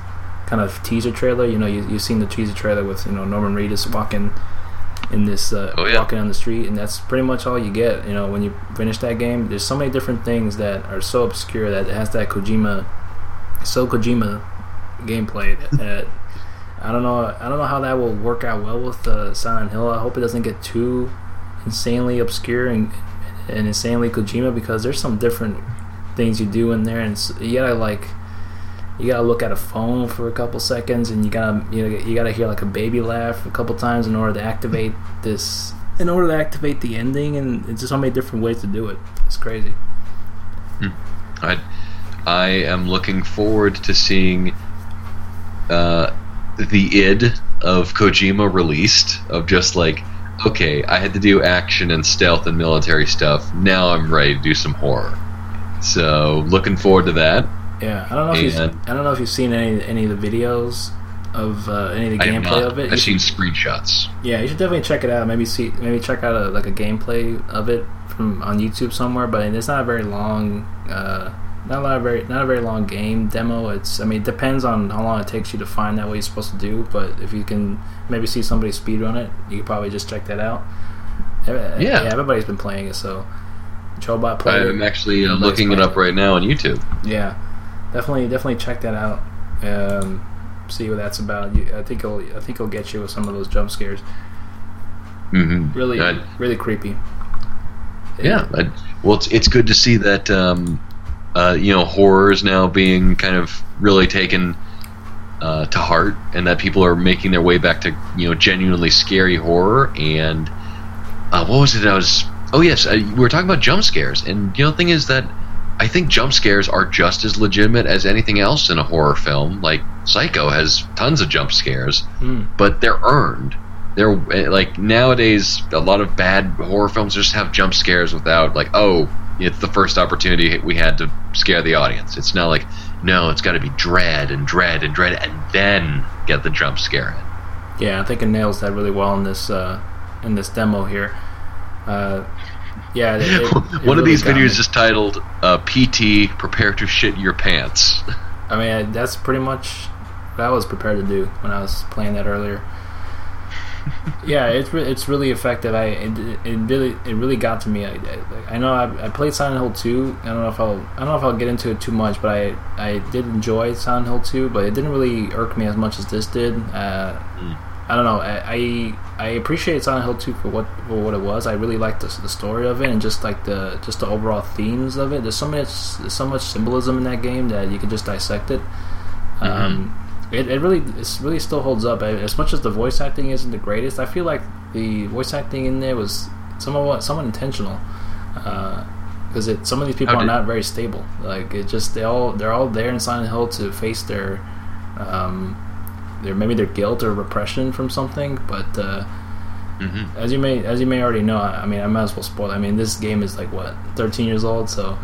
kind of teaser trailer, you know, you you've seen the teaser trailer with you know Norman Reedus walking in this uh, Oh, yeah. walking on the street, and that's pretty much all you get. You know, when you finish that game, there's so many different things that are so obscure that it has that Kojima, so Kojima gameplay that. I don't know. I don't know how that will work out well with uh, Silent Hill. I hope it doesn't get too insanely obscure and, and insanely Kojima because there's some different things you do in there, and you gotta like you gotta look at a phone for a couple seconds, and you gotta you know you gotta hear like a baby laugh a couple times in order to activate this. In order to activate the ending, and it's just so many different ways to do it. It's crazy. I I am looking forward to seeing uh, the id of Kojima released of just like okay, I had to do action and stealth and military stuff. Now I'm ready to do some horror. So looking forward to that. Yeah, I don't know if you've, I don't know if you've seen any any of the videos of uh, any of the I gameplay of it. I've seen screenshots. Yeah, you should definitely check it out. Maybe see, maybe check out a, like a gameplay of it from on YouTube somewhere. But it's not a very long, uh, not a lot of very, not a very long game demo. It's, I mean, it depends on how long it takes you to find out what you're supposed to do. But if you can maybe see somebody speedrun it, you can probably just check that out. Yeah, Yeah. everybody's been playing it, so Chobot played I'm it. actually uh, looking it up right now on YouTube. Yeah, definitely, definitely check that out. Um, see what that's about. You, I think it'll, I think it'll get you with some of those jump scares. hmm Really, I, really creepy. yeah. I, well, it's it's good to see that um, uh, you know horror is now being kind of really taken uh, to heart, and that people are making their way back to you know genuinely scary horror. And uh, what was it? I was oh yes, uh, we were talking about jump scares, and you know the thing is that I think jump scares are just as legitimate as anything else in a horror film. Like Psycho has tons of jump scares, Hmm. but they're earned. They're eh, like nowadays a lot of bad horror films just have jump scares without like oh it's the first opportunity we had to scare the audience. It's not like no, it's got to be dread and dread and dread and then get the jump scare in. Yeah, I think it nails that really well in this uh, in this demo here. Uh, yeah, it, it- One of these videos me. is titled uh, "PT Prepare to Shit Your Pants." I mean, I- that's pretty much what I was prepared to do when I was playing that earlier. yeah, it's re- it's really effective. I it, it really it really got to me. I, I, I know I, I played Silent Hill 2. I don't know if I'll I don't know if I'll get into it too much, but I I did enjoy Silent Hill 2, but it didn't really irk me as much as this did. Uh, I don't know. I, I appreciate Silent Hill 2 for what for what it was. I really liked the, the story of it and just like the just the overall themes of it. There's so much there's so much symbolism in that game that you can just dissect it. Um, it, it really it really still holds up. As much as the voice acting isn't the greatest, I feel like the voice acting in there was somewhat somewhat intentional. Because it some of these people How are did- not very stable. Like it just they all they're all there in Silent Hill to face their um, their maybe their guilt or repression from something. But uh, hmm as you may as you may already know, I I mean I might as well spoil. it. I mean this game is like what 13 years old, so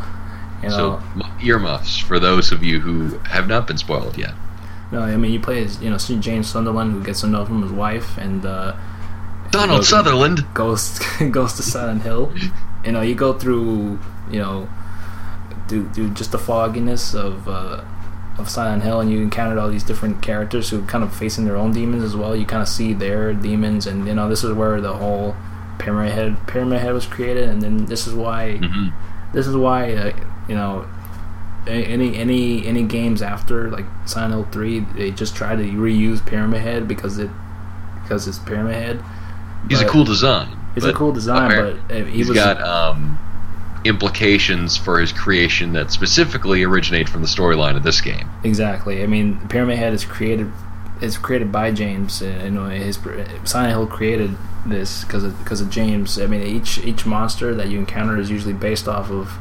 you know. So earmuffs for those of you who have not been spoiled yet. No, I mean you play as you know James Sunderland who gets a note from his wife and uh, Donald goes- Sutherland. goes goes to Silent Hill. You know, you go through you know, do do just the fogginess of uh, of Silent Hill, and you encountered all these different characters who kind of facing their own demons as well. You kind of see their demons, and you know this is where the whole pyramid head pyramid head was created, and then this is why hmm this is why uh, you know any any any games after like Silent Hill three they just try to reuse Pyramid Head because it because it's Pyramid Head. He's a cool design. He's a cool design, but uh, he he's was got um, implications for his creation that specifically originate from the storyline of this game. exactly. I mean, Pyramid Head is created is created by James. uh, You know, his Silent Hill created this because of, because of James. I mean, each each monster that you encounter is usually based off of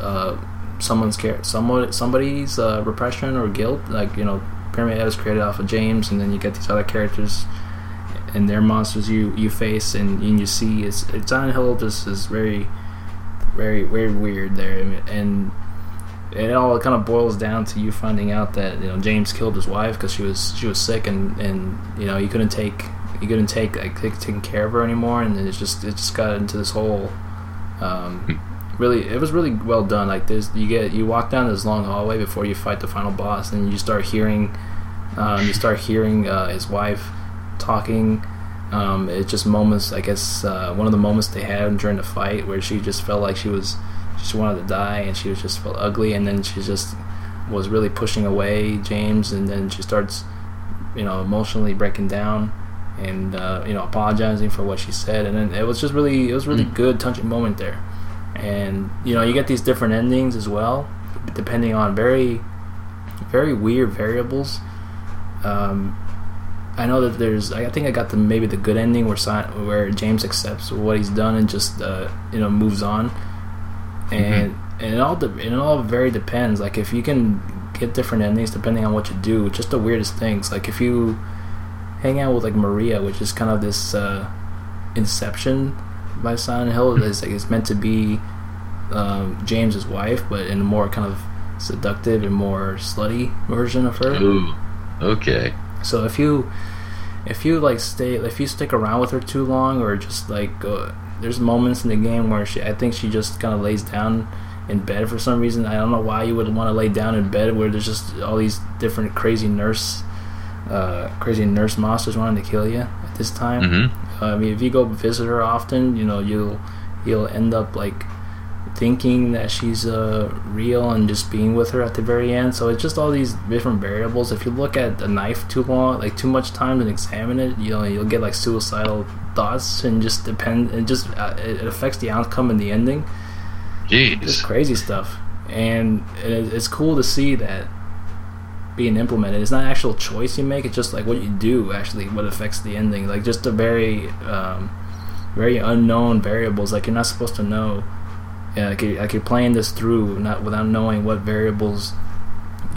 uh, someone's care, someone somebody's uh, repression or guilt. Like you know, Pyramid Head is created off of James, and then you get these other characters and their monsters you you face, and, and you see it's, it's Silent Hill just is very very very weird there, and it all kind of boils down to you finding out that you know James killed his wife because she was she was sick and and you know you couldn't take you couldn't take like take, taking care of her anymore. And it just it just got into this whole um, really it was really well done. Like this you get you walk down this long hallway before you fight the final boss and you start hearing um, you start hearing uh, his wife talking um, it's just moments I guess uh, one of the moments they had during the fight where she just felt like she was she just wanted to die and she was just felt ugly and then she just was really pushing away James and then she starts you know emotionally breaking down and uh, you know apologizing for what she said and then it was just really it was really Mm. good touching moment there and you know you get these different endings as well depending on very very weird variables um, I know that there's. I think I got the maybe the good ending where where James accepts what he's done and just uh, you know moves on, and and it all de- and it all very depends. Like if you can get different endings depending on what you do, just the weirdest things. Like if you hang out with like Maria, which is kind of this uh, Inception by Silent Hill, is like it's meant to be um, James's wife, but in a more kind of seductive and more slutty version of her. Ooh, okay. So if you if you like stay if you stick around with her too long or just like uh, there's moments in the game where she I think she just kind of lays down in bed for some reason. I don't know why you would want to lay down in bed where there's just all these different crazy nurse uh, crazy nurse monsters wanting to kill you at this time. hmm I mean, if you go visit her often, you know you'll you'll end up like thinking that she's uh, real and just being with her at the very end. So it's just all these different variables. If you look at a knife too long, like too much time and examine it, you know you'll get like suicidal thoughts and just depend. It just uh, it affects the outcome and the ending. Just Jeez. crazy stuff, and it's cool to see that being implemented. It's not an actual choice you make; it's just like what you do actually what affects the ending. Like just a very, um, very unknown variables. Like you're not supposed to know. Yeah, like, you're, like you're playing this through not without knowing what variables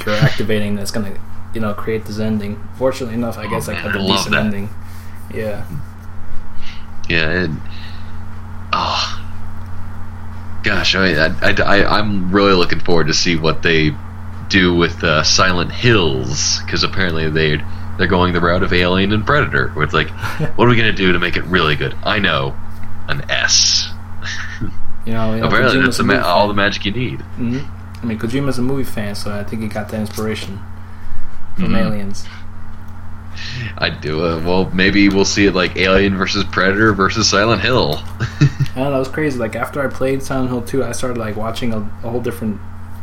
you're activating. That's gonna, you know, create this ending. Fortunately enough, I guess Oh, I got the decent that. ending. Yeah. Yeah. It, oh. Gosh, I, I, I, I'm really looking forward to see what they do with uh, Silent Hills because apparently they they're going the route of Alien and Predator. Where it's like, what are we gonna do to make it really good? I know, an S. You know, you know apparently Kojima's that's a ma- all the magic you need. hmm I mean, Kojima's a movie fan, so I think he got that inspiration from Mhm. Aliens. I do. Uh, well, maybe we'll see it like Alien versus Predator versus Silent Hill. I don't know, it was crazy. Like after I played Silent Hill 2, I started like watching a, a whole different,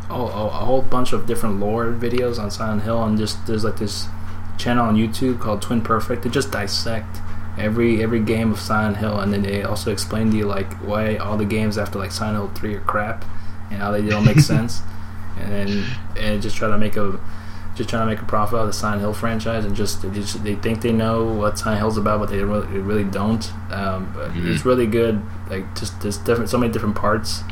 a, a, a whole bunch of different lore videos on Silent Hill, and just there's like this channel on YouTube called Twin Perfect. They just dissect every every game of Silent Hill, and then they also explain to you like why all the games after like Silent Hill 3 are crap, and how they don't make sense, and then and just try to make a just trying to make a profit out of the Silent Hill franchise, and just they, just, they think they know what Silent Hill's about, but they really, they really don't. Um, mm-hmm. It's really good. Like just there's different, so many different parts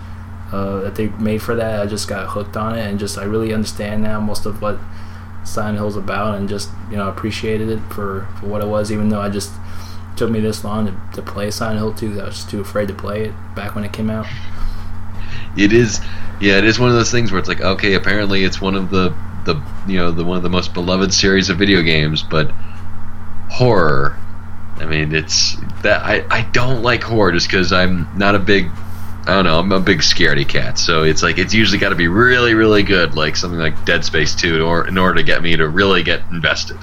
uh, that they made for that. I just got hooked on it, and just I really understand now most of what Silent Hill's about, and just you know appreciated it for, for what it was, even though I just took me this long to, to play Silent Hill 2. I was too afraid to play it back when it came out. It is, yeah, it is one of those things where it's like, okay, apparently it's one of the the you know the one of the most beloved series of video games, but horror. I mean, it's that I I don't like horror just because I'm not a big I don't know. I'm a big scaredy cat, so it's like it's usually got to be really, really good, like something like Dead Space Two, or in order to get me to really get invested.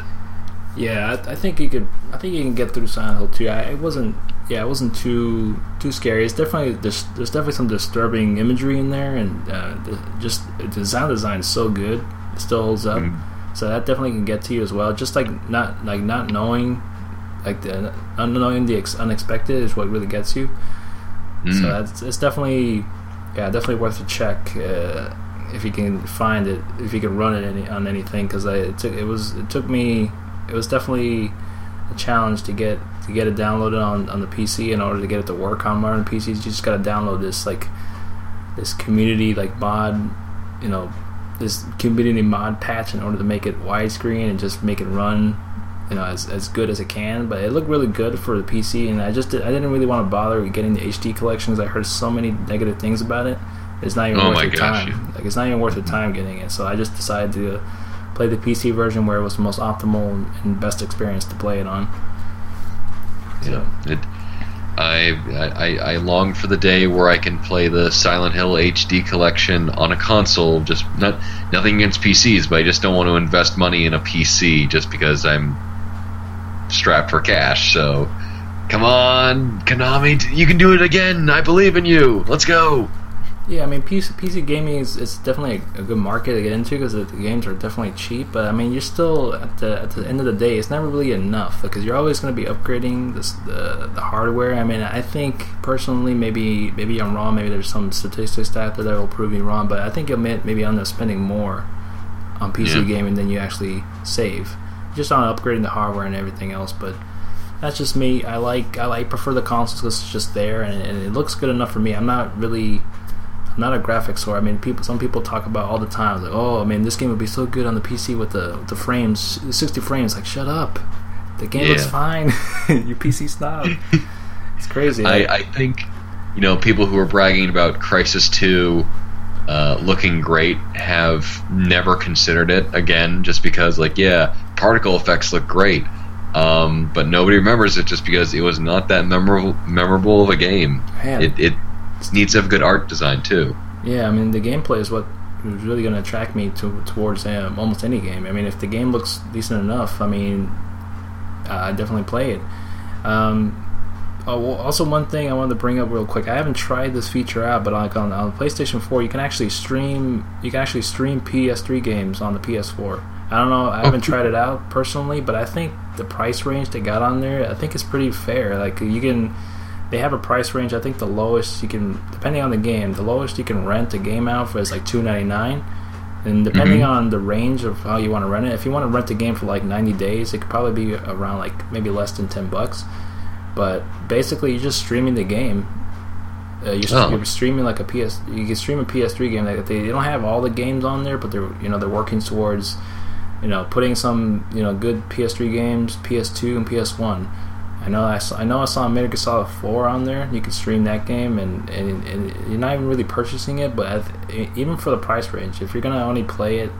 Yeah, I, I, think you could. I think you can get through Silent Hill 2. I, it wasn't. Yeah, it wasn't too too scary. It's definitely there's, there's definitely some disturbing imagery in there, and uh, the, just the sound design is so good. It still holds up. Mm. So that definitely can get to you as well. Just like not like not knowing, like the unknowing the ex- unexpected is what really gets you. Mm. So that's it's definitely yeah definitely worth a check. Uh, if you can find it, if you can run it any, on anything, because it took it was it took me it was definitely a challenge to get to get it downloaded on, on the PC in order to get it to work on modern PCs. You just gotta download this like this community like mod, you know, this community mod patch in order to make it widescreen and just make it run, you know, as, as good as it can. But it looked really good for the PC, and I just did, I didn't really want to bother getting the HD collection because I heard so many negative things about it. It's not even oh worth the gosh. time. Like it's not even worth the time getting it. So I just decided to play the PC version where it was the most optimal and best experience to play it on. So. Yeah, it, I, I I long for the day where I can play the Silent Hill HD collection on a console. Just not nothing against PCs, but I just don't want to invest money in a PC just because I'm strapped for cash. So, come on, Konami, you can do it again. I believe in you. Let's go. Yeah, I mean, PC, PC gaming is, is definitely a, good market to get into because the, games are definitely cheap. But I mean, you're still at the at the end of the day, it's never really enough because you're always going to be upgrading this, the the hardware. I mean, I think personally, maybe maybe I'm wrong. Maybe there's some statistics out there that will prove me wrong. But I think you'll maybe end up spending more on PC yeah. gaming than you actually save, just on upgrading the hardware and everything else. But that's just me. I like I like prefer the consoles because it's just there and, and it looks good enough for me. I'm not really not a graphics whore. I mean, people. Some people talk about all the time, like, "Oh, I mean, this game would be so good on the PC with the with the frames, 60 frames." Like, shut up. The game yeah. looks fine. you PC snob. it's crazy. I, I think you know people who are bragging about Crysis Two uh, looking great have never considered it again, just because like yeah, particle effects look great. Um, but nobody remembers it just because it was not that memorable memorable of a game. Man. It, it needs to have good art design too. Yeah, I mean the gameplay is what is really going to attract me to, towards um, almost any game. I mean, if the game looks decent enough, I mean, uh, I definitely play it. Um, oh, well, also, one thing I wanted to bring up real quick. I haven't tried this feature out, but like on, on PlayStation 4, you can actually stream. You can actually stream PS3 games on the PS4. I don't know. I haven't tried it out personally, but I think the price range they got on there, I think it's pretty fair. Like you can they have a price range. I think the lowest you can, depending on the game, the lowest you can rent a game out for is like two ninety nine. And depending mm-hmm. on the range of how you want to rent it, if you want to rent a game for like 90 days, it could probably be around like maybe less than 10 bucks. But basically, you're just streaming the game. Uh, you're, oh. you're, streaming like a PS. You can stream a PS3 game. Like they, they don't have all the games on there, but they're you know they're working towards you know putting some you know good PS3 games, PS2 and PS1 I know I saw, I know I saw Metal Gear Solid 4 on there. You can stream that game, and, and, and you're not even really purchasing it. But even for the price range, if you're gonna only play it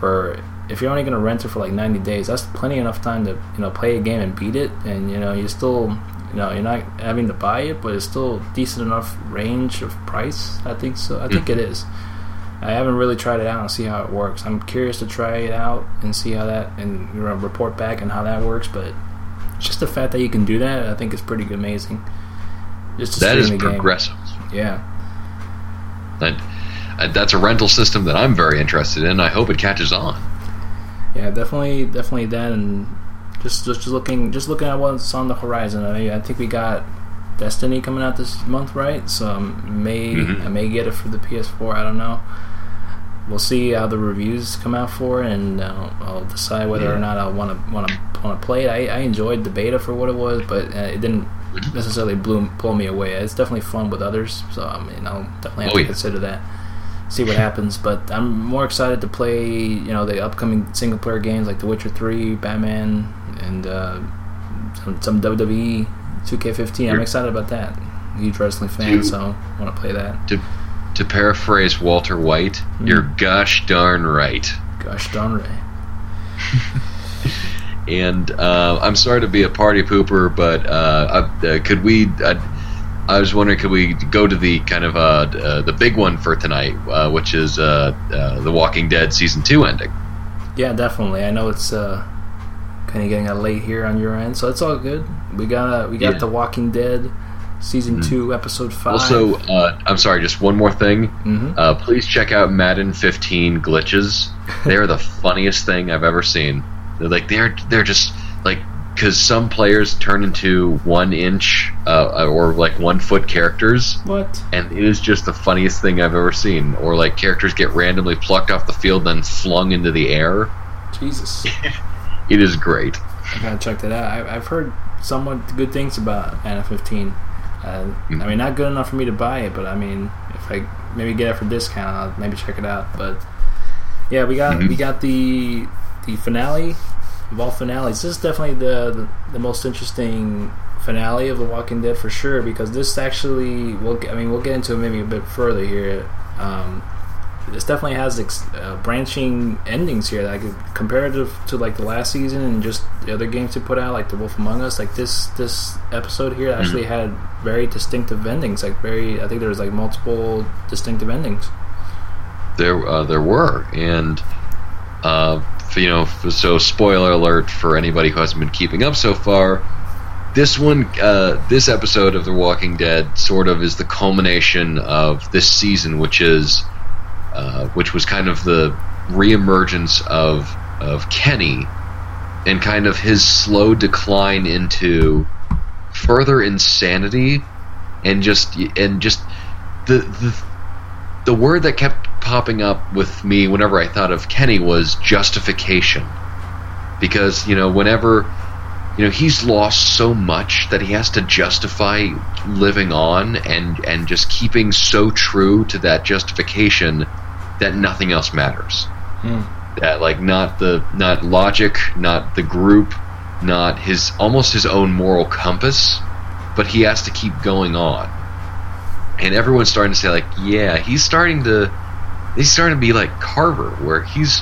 for, if you're only gonna rent it for like 90 days, that's plenty enough time to you know play a game and beat it. And you know you're still, you know, you're not having to buy it, but it's still decent enough range of price. I think so. I think mm. it is. I haven't really tried it out and see how it works. I'm curious to try it out and see how that and you know, report back on how that works. But just the fact that you can do that, I think is pretty amazing. Just that is progressive. Game. Yeah. That, uh, that's a rental system that I'm very interested in. I hope it catches on. Yeah, definitely, definitely that, and just just looking just looking at what's on the horizon. I, I think we got Destiny coming out this month, right? So I may mm-hmm. I may get it for the PS4. I don't know. We'll see how the reviews come out for it, and uh, I'll decide whether Yeah. or not I want to want to want to play it. I, I enjoyed the beta for what it was, but uh, it didn't Mm-hmm. necessarily blow, pull me away. It's definitely fun with others, so I mean, I'll definitely have Oh, to yeah. consider that. See what happens, but I'm more excited to play, you know, the upcoming single player games like The Witcher Three, Batman, and uh, some, some WWE 2K15. I'm excited about that. Huge wrestling fan, You- so I want to play that. To paraphrase Walter White, you're gosh darn right. Gosh darn right. And uh, I'm sorry to be a party pooper, but uh, uh, could we? I was wondering, could we go to the kind of uh, uh, the big one for tonight, uh, which is uh, uh, the Walking Dead season two ending? Yeah, definitely. I know it's uh, kind of getting a late here on your end, so it's all good. We got we got Yeah. The Walking Dead season two, episode five. Also, uh, I'm sorry, just one more thing. Mhm. Uh, please check out Madden 15 glitches. They are the funniest thing I've ever seen. They're like they're they're just like because some players turn into one inch uh, or like one foot characters, what? and it is just the funniest thing I've ever seen. Or like characters get randomly plucked off the field then flung into the air. Jesus, It is great. I gotta check that out. I, I've heard somewhat good things about Madden 15. Uh, I mean, not good enough for me to buy it, but I mean, if I maybe get it for discount, I'll maybe check it out. But yeah, we got Mhm. we got the the finale of all finales. This is definitely the, the the most interesting finale of The Walking Dead for sure because this actually we'll get- I mean we'll get into it maybe a bit further here. Um, this definitely has ex- uh, branching endings here, like comparative to like the last season and just the other games they put out, like The Wolf Among Us. Like this this episode here actually had very distinctive endings. Like very, I think there was like multiple distinctive endings. There, uh, there were, and uh, you know, so spoiler alert for anybody who hasn't been keeping up so far. This one, uh, this episode of The Walking Dead, sort of is the culmination of this season, which is, uh, which was kind of the reemergence of of Kenny, and kind of his slow decline into further insanity, and just and just the the the word that kept popping up with me whenever I thought of Kenny was justification. Because, you know, whenever you know, he's lost so much that he has to justify living on and and just keeping so true to that justification that nothing else matters. Hmm. That like not the not logic, not the group, not his almost his own moral compass, but he has to keep going on. And everyone's starting to say like yeah he's starting to he's starting to be like carver where he's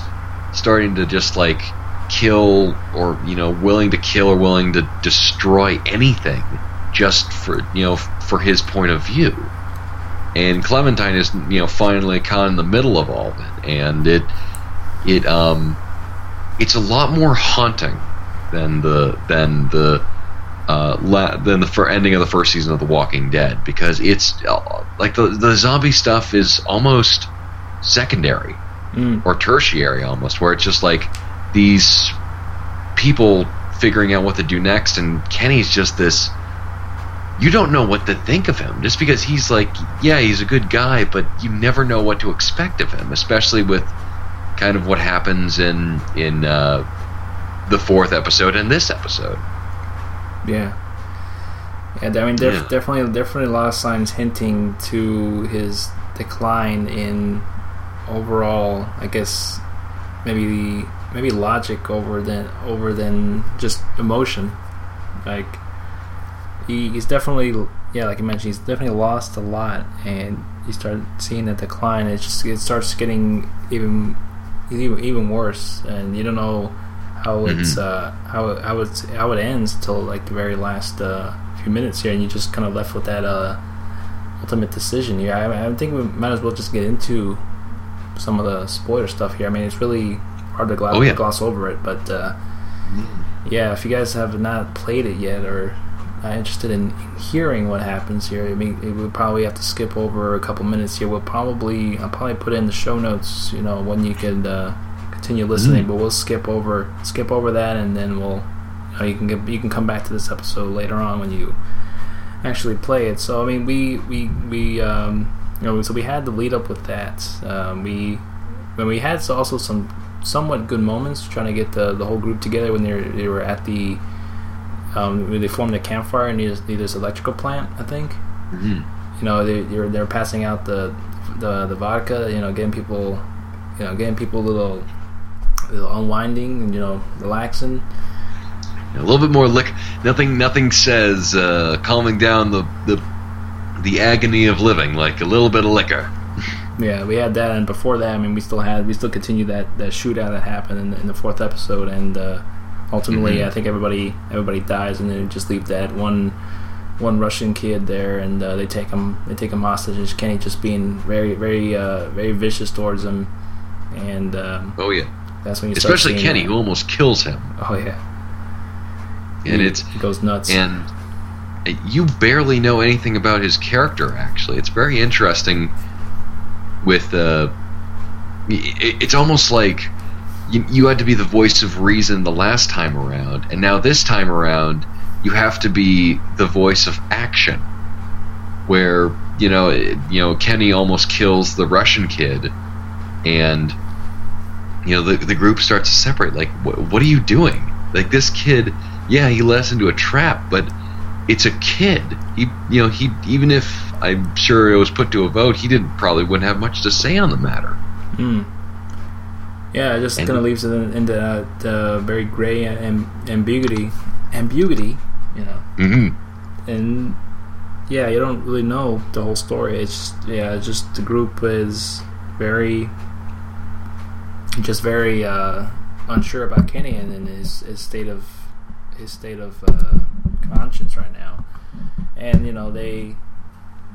starting to just like kill or you know willing to kill or willing to destroy anything just for you know for his point of view and clementine is you know finally caught in the middle of all of it and it it um it's a lot more haunting than the than the uh, la- than the fir- ending of the first season of The Walking Dead because it's uh, like the the zombie stuff is almost secondary Mm. or tertiary almost, where it's just like these people figuring out what to do next, and Kenny's just this. You don't know what to think of him just because he's like, yeah, he's a good guy, but you never know what to expect of him, especially with kind of what happens in in uh, the fourth episode and this episode. Yeah. Yeah, I mean, def- Yeah. definitely, definitely a lot of signs hinting to his decline in overall. I guess maybe maybe logic over than over than just emotion. Like he, he's definitely yeah, like you mentioned, he's definitely lost a lot, and you start seeing the decline. It just it starts getting even even even worse, and you don't know how it's uh, how how it's how it ends till like the very last uh, few minutes here, and you just kind of left with that uh, ultimate decision. Yeah, I, I think we might as well just get into some of the spoiler stuff here. I mean, it's really hard to gloss, Oh, yeah. gloss over it, but uh, yeah, if you guys have not played it yet or are interested in hearing what happens here, I mean, we would probably have to skip over a couple minutes here. We'll probably I'll probably put in the show notes, you know, when you could uh, continue listening, Mm. but we'll skip over skip over that, and then we'll you, know, you can get you can come back to this episode later on when you actually play it. So I mean, we we we um, you know, so we had the lead up with that. Um, we when we had also some somewhat good moments trying to get the the whole group together when they were, they were at the um, they formed a campfire near, near this electrical plant, I think. Mhm. You know, they they're, they're passing out the, the the vodka. You know, getting people, you know, getting people a little, a little unwinding and you know, relaxing. A little bit more lick. Nothing. Nothing says uh, calming down the the the agony of living like a little bit of liquor. Yeah, we had that, and before that, I mean, we still had we still continued that that shootout that happened in the, in the fourth episode, and uh, ultimately, Mhm. I think everybody everybody dies, and then just leave that one one Russian kid there, and uh, they take him they take him hostage. And Kenny just being very very uh, very vicious towards him, and um, Oh yeah, that's when you especially Kenny, that. who almost kills him, Oh yeah, and he, it's he goes nuts. and you barely know anything about his character. Actually, it's very interesting. With uh, it, it's almost like you, you had to be the voice of reason the last time around, and now this time around you have to be the voice of action. Where you know, it- you know, Kenny almost kills the Russian kid, and you know the the group starts to separate. Like, what, what are you doing? Like this kid, yeah, he led us into a trap, but it's a kid. He, you know, he even if I'm sure it was put to a vote, he didn't probably wouldn't have much to say on the matter. Hmm. Yeah, it just kind of leaves it in- into that uh, very gray am- ambiguity, ambiguity, you know. Mm-hmm. and yeah, you don't really know the whole story. It's just, yeah, it's just the group is very, just very uh, unsure about Kenny and, and his his state of his state of uh, conscience right now. And you know they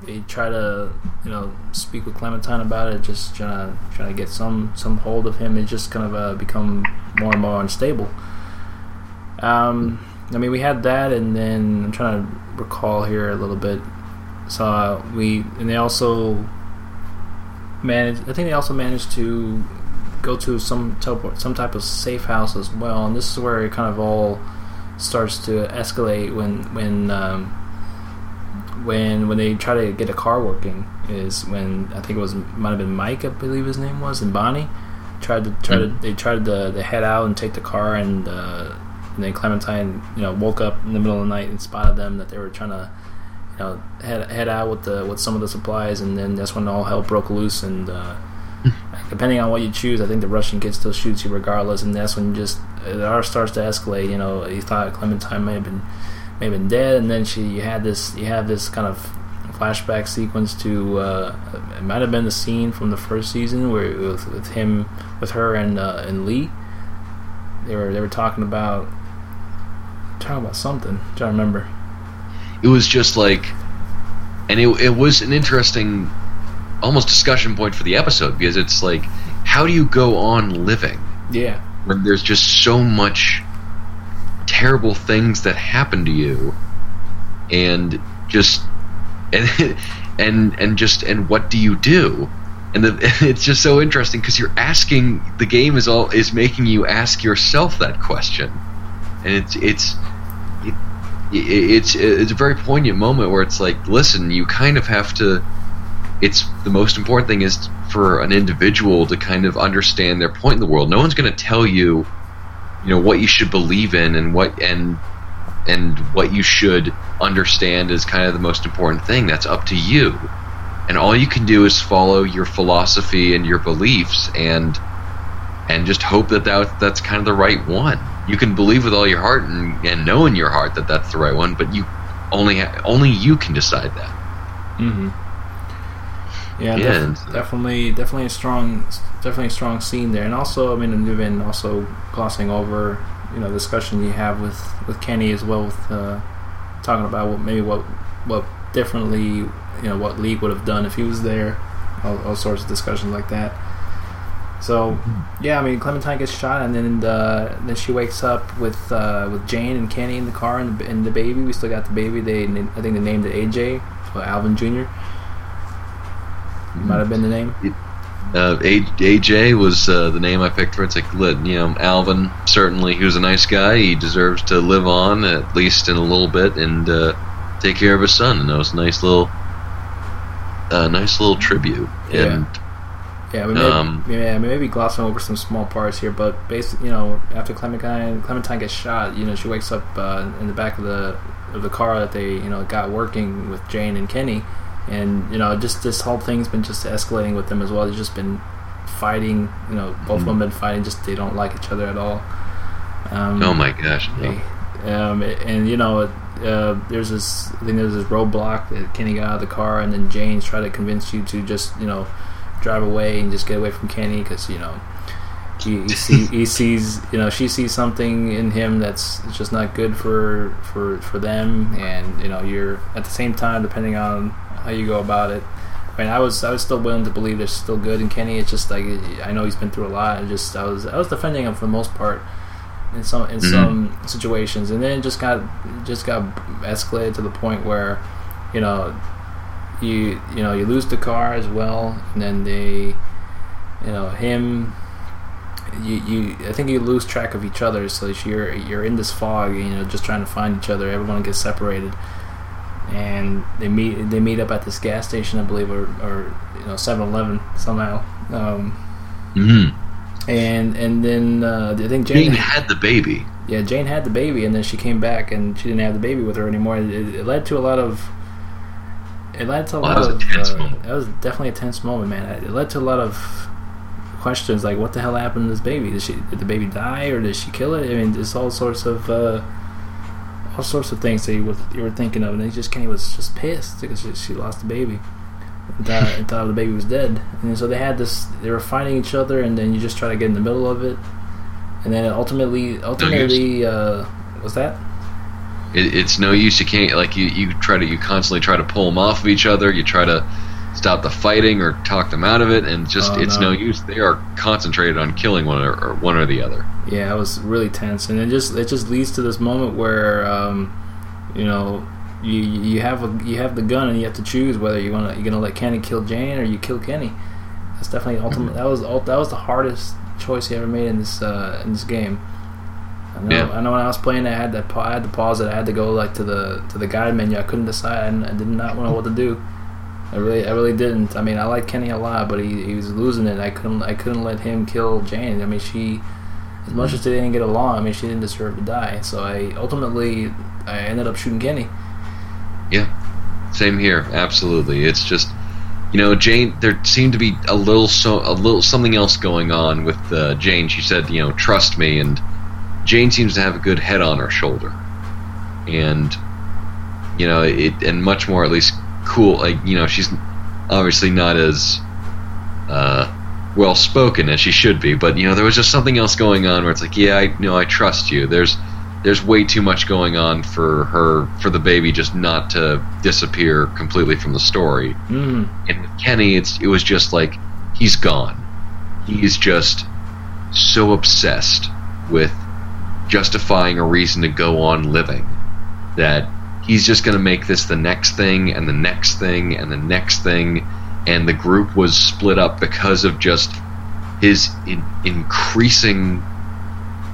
they try to you know speak with Clementine about it, just trying to trying to get some some hold of him. It just kind of uh, become more and more unstable. Um, I mean, we had that, and then I'm trying to recall here a little bit. So uh, we and they also managed. I think they also managed to go to some type some type of safe house as well, and this is where it kind of all starts to escalate when when um, when when they try to get a car working. Is when I think it was might have been Mike, I believe his name was, and Bonnie tried to try to they tried to, to head out and take the car and. Uh, and then Clementine, you know, woke up in the middle of the night and spotted them that they were trying to, you know, head head out with the with some of the supplies, and then that's when all hell broke loose. And uh, depending on what you choose, I think the Russian kid still shoots you regardless, and that's when just it all starts to escalate. You know, he thought Clementine may have been may have been dead, and then she you had this you have this kind of flashback sequence to uh, it might have been the scene from the first season where with, with him with her and uh, and Lee they were they were talking about talking about something. I'm trying to remember. It was just like, and it it was an interesting, almost discussion point for the episode because it's like, how do you go on living Yeah. when there's just so much terrible things that happen to you and just and and and just and what do you do? And the, it's just so interesting because you're asking the game is all is making you ask yourself that question. And it's it's it, it's it's a very poignant moment where it's like listen you kind of have to it's the most important thing is for an individual to kind of understand their point in the world. No one's going to tell you you know what you should believe in and what and and what you should understand is kind of the most important thing. That's up to you. And all you can do is follow your philosophy and your beliefs and and just hope that, that that's kind of the right one. You can believe with all your heart and, and know in your heart that that's the right one but you only only you can decide that. Mm-hmm. Yeah, Yeah, def- definitely, definitely a strong, definitely a strong scene there, and also, I mean, and even also glossing over, you know, discussion you have with with Kenny as well, with uh, talking about what maybe what what differently, you know, what Lee would have done if he was there, all, all sorts of discussions like that. So, yeah, I mean, Clementine gets shot, and then uh, then she wakes up with uh, with Jane and Kenny in the car and the, and the baby. We still got the baby. They I think they named it AJ, or Alvin Jr. Might have been the name. uh, A- AJ was uh, the name I picked for it. It's like, you know, Alvin, certainly he was a nice guy. He deserves to live on, at least in a little bit, and uh, take care of his son. And that was a nice little, uh, nice little tribute. Yeah. And Yeah, we may, um, yeah, maybe glossing over some small parts here, but basically, you know, after Clementine Clementine gets shot, you know, she wakes up uh, in the back of the of the car that they you know got working with Jane and Kenny, and you know, just this whole thing's been just escalating with them as well. They've just been fighting, you know, both mm-hmm. of them been fighting. Just they don't like each other at all. Um, oh my gosh! They, um, and you know, uh, there's this. I think there's this roadblock that Kenny got out of the car, and then Jane's try to convince you to just you know drive away and just get away from Kenny because you know he, he, see, he, sees you know she sees something in him that's just not good for for for them, and you know you're at the same time depending on how you go about it. I mean, I was I was still willing to believe there's still good in Kenny. It's just like I know he's been through a lot. and just I was I was defending him for the most part in some in mm-hmm. some situations, and then it just got just got escalated to the point where you know you you know you lose the car as well, and then they you know him. You, you I think you lose track of each other, so you're you're in this fog, you know, just trying to find each other. Everyone gets separated, and they meet they meet up at this gas station, I believe, or, or you know 7-Eleven somehow. Um, mm-hmm and and then uh, I think Jane, Jane had the baby. Yeah, Jane had the baby, and then she came back, and she didn't have the baby with her anymore. It, it led to a lot of. It led to a well, lot of. Uh, that was definitely a tense moment, man. It led to a lot of questions like, "What the hell happened to this baby? Did she did the baby die, or did she kill it?" I mean, it's all sorts of. Uh, all sorts of things that you were, you were thinking of, and he just Kenny was just pissed because she, she lost the baby and thought, and thought the baby was dead. And so they had this. They were fighting each other, and then you just try to get in the middle of it, and then ultimately, ultimately, uh, was that? It, it's no use. You can't like you. You try to. You constantly try to pull them off of each other. You try to stop the fighting or talk them out of it, and just oh, it's no. no. use. They are concentrated on killing one or, or, one or the other. Yeah, it was really tense, and it just it just leads to this moment where, um, you know, you you have a you have the gun and you have to choose whether you want to you're gonna let Kenny kill Jane or you kill Kenny. That's definitely ultimate. Mm-hmm. That was that was the hardest choice he ever made in this uh, in this game. I know, yeah. I know when I was playing, I had that I had to pause it. I had to go like to the to the guide menu. I couldn't decide. And I, did not know what to do. I really I really didn't. I mean, I like Kenny a lot, but he, he was losing it. I couldn't I couldn't let him kill Jane. I mean, she as much as they didn't get along, I mean, she didn't deserve to die. So I ultimately I ended up shooting Kenny. Yeah, same here. Absolutely. It's just you know Jane. There seemed to be a little so a little something else going on with uh, Jane. She said, you know, trust me, and Jane seems to have a good head on her shoulder, and you know it and much more at least cool. Like you know she's obviously not as uh, well spoken as she should be, but you know there was just something else going on where it's like, yeah, I you know I trust you. There's there's way too much going on for her for the baby just not to disappear completely from the story. Mm. And with Kenny, it's it was just like he's gone. He's just so obsessed with justifying a reason to go on living that he's just going to make this the next thing and the next thing and the next thing. And the group was split up because of just his in, increasing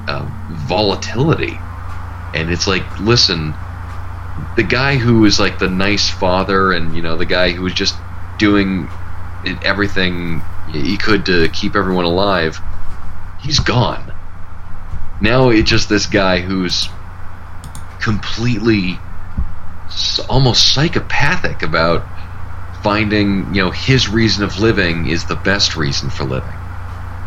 uh, volatility. And it's like listen the guy who was like the nice father and you know the guy who was just doing everything he could to keep everyone alive he's gone. Now it's just this guy who's completely almost psychopathic about finding you know his reason of living is the best reason for living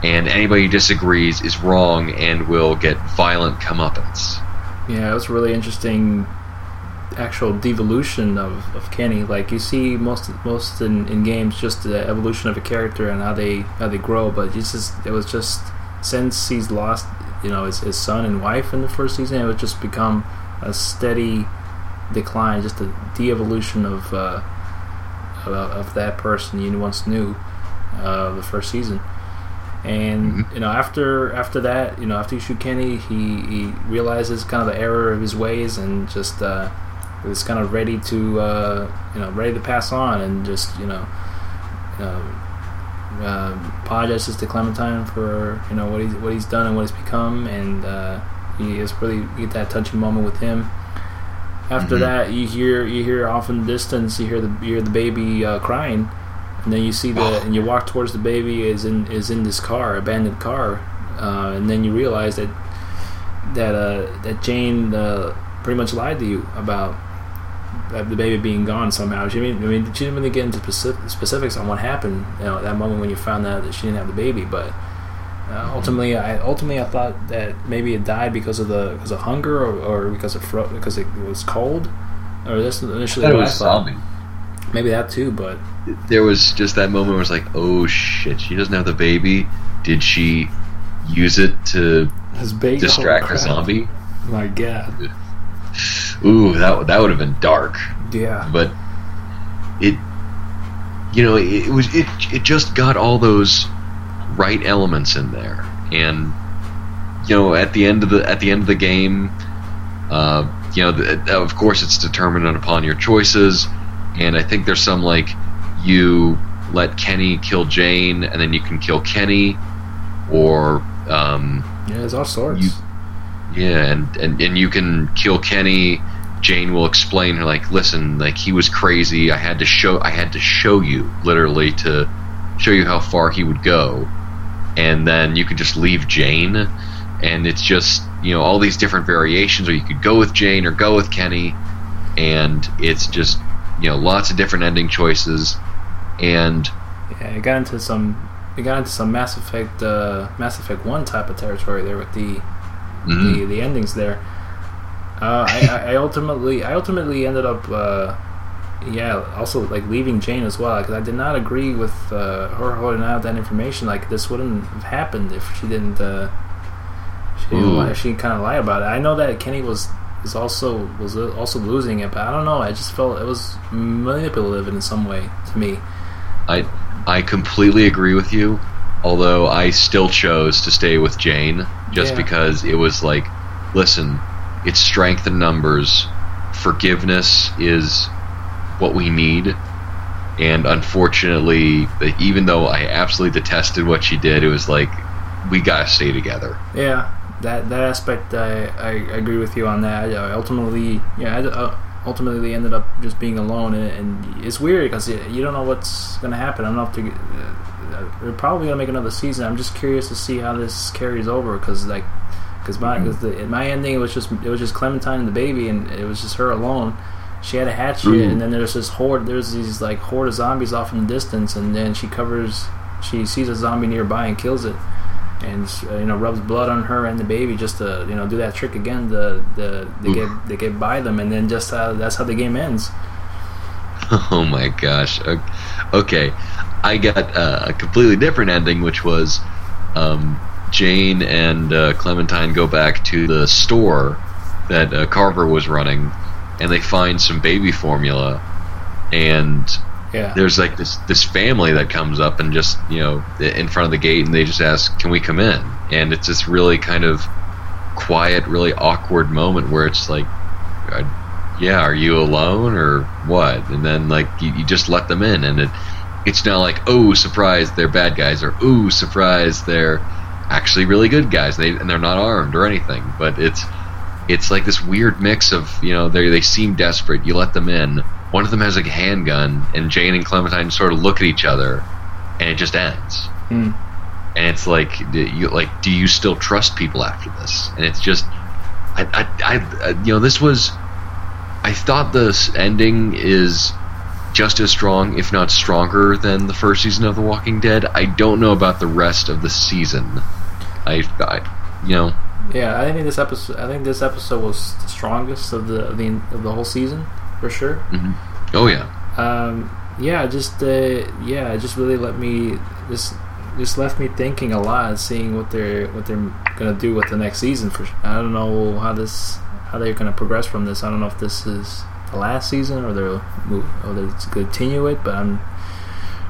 and anybody who disagrees is wrong and will get violent comeuppance yeah, it was really interesting actual devolution of, of Kenny. Like you see most most in, in games just the evolution of a character and how they how they grow, but it's just it was just since he's lost you know his, his son and wife in the first season, it would just become a steady decline, just a de-evolution of uh, of, of, that person you once knew uh, the first season. And mm-hmm. you know, after after that, you know, after you shoot Kenny, he, he realizes kind of the error of his ways and just uh, is kind of ready to uh, you know ready to pass on and just you know uh, uh, apologizes to Clementine for you know what he's what he's done and what he's become, and uh, he is really get that touching moment with him. After mm-hmm. that, you hear you hear off in the distance, you hear the you hear the baby uh, crying and then you see the and you walk towards the baby is in is in this car, abandoned car, uh, and then you realize that that uh, that Jane uh, pretty much lied to you about the baby being gone somehow. She didn't, I mean, she didn't really get into specific, specifics on what happened. You know, at that moment when you found out that she didn't have the baby, but. Uh, ultimately, I ultimately I thought that maybe it died because of the because of hunger or, or because of fro- because it was cold, or this initially I thought it was zombie. Maybe that too, but There was just that moment where it's like, oh shit, she doesn't have the baby. Did she use it to distract the zombie? My God, Ooh, that that would have been dark. yeah, but it you know it, it was it it just got all those right elements in there and you know at the end of the at the end of the game uh you know the, of course it's determined upon your choices and i think there's some like you let kenny kill jane and then you can kill kenny or um yeah, there's all sorts. You- yeah, and, and and you can kill Kenny. Jane will explain her like, listen, like he was crazy. I had to show, I had to show you, literally, to show you how far he would go, and then you could just leave Jane, and it's just you know all these different variations, or you could go with Jane or go with Kenny, and it's just you know lots of different ending choices, and yeah, it got into some it got into some Mass Effect uh, Mass Effect One type of territory there with the mhm. the, the endings there. Uh, I, I, I ultimately I ultimately ended up uh, yeah also like leaving Jane as well because I did not agree with uh, her holding out that information like this wouldn't have happened if she didn't uh, she didn't Ooh. lie, she kind of lie about it I know that Kenny was was also was also losing it but I don't know I just felt it was manipulative in some way to me I I completely agree with you. Although I still chose to stay with Jane just Yeah. because it was like, listen, it's strength in numbers. Forgiveness is what we need. And unfortunately, even though I absolutely detested what she did, it was like, we gotta stay together. Yeah, that that aspect I, I agree with you on that. I ultimately, yeah, I, uh, ultimately ended up just being alone, and, and it's weird because you, you don't know what's gonna happen. I don't know if they're, uh, they're probably gonna make another season. I'm just curious to see how this carries over because like. Because my, cause the, my ending, it was just it was just Clementine and the baby, and it was just her alone. She had a hatchet, Ooh. and then there's this horde. There's these like horde of zombies off in the distance, and then she covers. She sees a zombie nearby and kills it and uh, you know rubs blood on her and the baby just to you know do that trick again. The the they Oof. get they get by them, and then just how that's how the game ends. Oh my gosh. Okay, I got uh, a completely different ending, which was um, Jane and uh, Clementine go back to the store that uh, Carver was running, and they find some baby formula, and Yeah, there's like this this family that comes up and just you know in front of the gate, and they just ask, "Can we come in?" And it's this really kind of quiet, really awkward moment where it's like. uh, yeah, are you alone or what? And then like you, you just let them in, and it it's not like oh surprise they're bad guys or oh surprise they're actually really good guys. They and they're not armed or anything, but it's it's like this weird mix of you know they they seem desperate. You let them in. One of them has like a handgun, and Jane and Clementine sort of look at each other, and it just ends. Hmm. And it's like do you like do you still trust people after this? And it's just I I, I you know this was I thought this ending is just as strong, if not stronger, than the first season of The Walking Dead. I don't know about the rest of the season. I, I you know, yeah. I think this episode. I think this episode was the strongest of the of the, of the whole season for sure. oh yeah, Um, yeah, just uh, yeah, it just really let me just just left me thinking a lot, seeing what they're what they're gonna do with the next season. For I don't know how this how they're gonna progress from this. I don't know if this is the last season or they'll move or they'll continue it, but I'm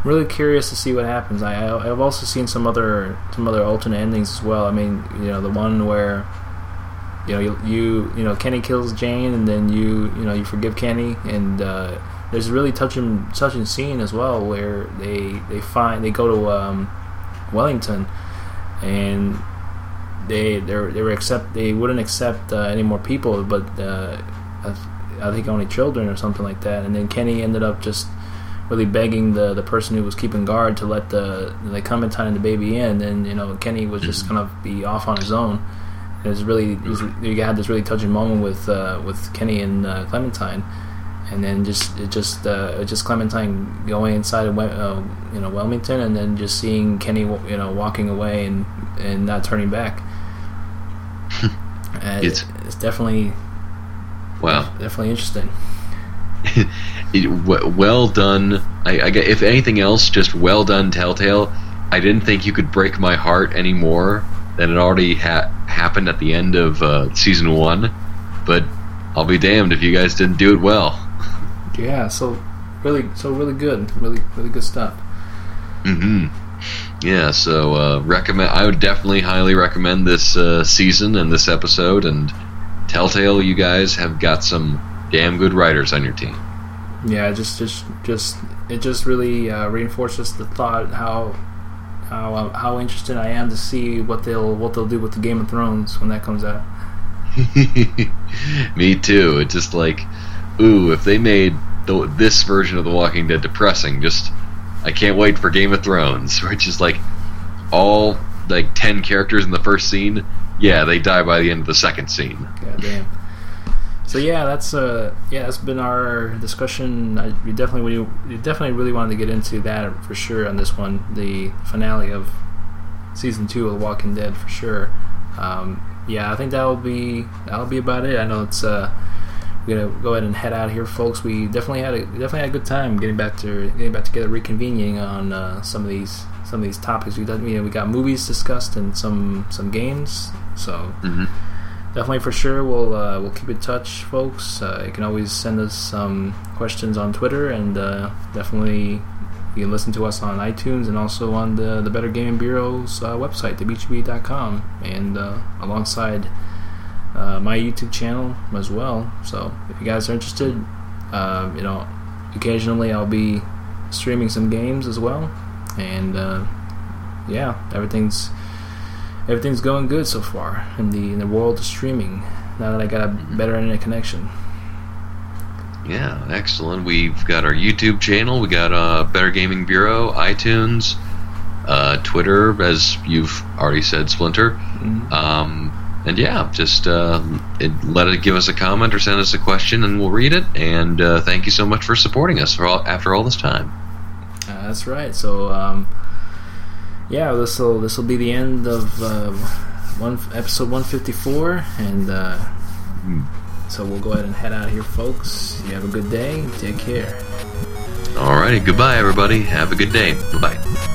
really curious to see what happens. I I- I've also seen some other some other alternate endings as well. I mean, you know, the one where you know you you, you know Kenny kills Jane and then you you know you forgive Kenny and uh, there's a really touching touching scene as well where they they find they go to um, Wellington and they they they were accept they wouldn't accept uh, any more people but uh, I think only children or something like that and then Kenny ended up just really begging the the person who was keeping guard to let the the Clementine and the baby in, and you know Kenny was just Mm-hmm. gonna be off on his own. It was really it was, you had this really touching moment with uh, with Kenny and uh, Clementine, and then just it just uh, just Clementine going inside of uh, you know Wellington, and then just seeing Kenny you know walking away and and not turning back. It's- it's definitely Wow. definitely interesting. well done. I, I if anything else, just well done, Telltale. I didn't think you could break my heart any more than it already ha- happened at the end of uh, season one. But I'll be damned if you guys didn't do it well. Yeah, so really, so really good, really, really good stuff. hmm Yeah, so uh, recommend. I would definitely highly recommend this uh, season and this episode. And Telltale, you guys have got some damn good writers on your team. Yeah, just, just, just, it just really uh, reinforces the thought how, how, uh, how interested I am to see what they'll, what they'll do with the Game of Thrones when that comes out. Me too. It's just like, ooh, if they made the, this version of The Walking Dead depressing, just I can't wait for Game of Thrones, which is like all like ten characters in the first scene. Yeah, they die by the end of the second scene. God damn. So yeah, that's uh yeah, that's been our discussion. I, we definitely we, we definitely really wanted to get into that for sure on this one, the finale of season two of The Walking Dead for sure. Um, yeah, I think that'll be that'll be about it. I know it's uh we're gonna go ahead and head out here, folks. We definitely had a definitely had a good time getting back to getting back together, reconvening on uh, some of these some of these topics. We done, you know, we got movies discussed and some some games. So hmm definitely for sure. We'll uh, we'll keep in touch folks. Uh, you can always send us some questions on twitter and uh, definitely you can listen to us on itunes and also on the the better gaming bureau's uh, website theb2b.com and uh, alongside uh, my youtube channel as well. So if you guys are interested uh, you know occasionally i'll be streaming some games as well. And yeah everything's everything's going good so far in the in the world of streaming. Now that I got a better internet connection. Yeah, excellent. We've got our YouTube channel. We got uh, Better Gaming Bureau, iTunes, uh, Twitter, as you've already said, Splinter. Mhm. Um, and yeah, just uh, it, let it give us a comment or send us a question, and we'll read it. And uh, thank you so much for supporting us for all, after all this time. Uh, that's right. So um, yeah, this will this will be the end of uh, one episode one fifty four, and uh, so we'll go ahead and head out of here, folks. You have a good day. Take care. Alrighty, goodbye, everybody. Have a good day. Bye bye.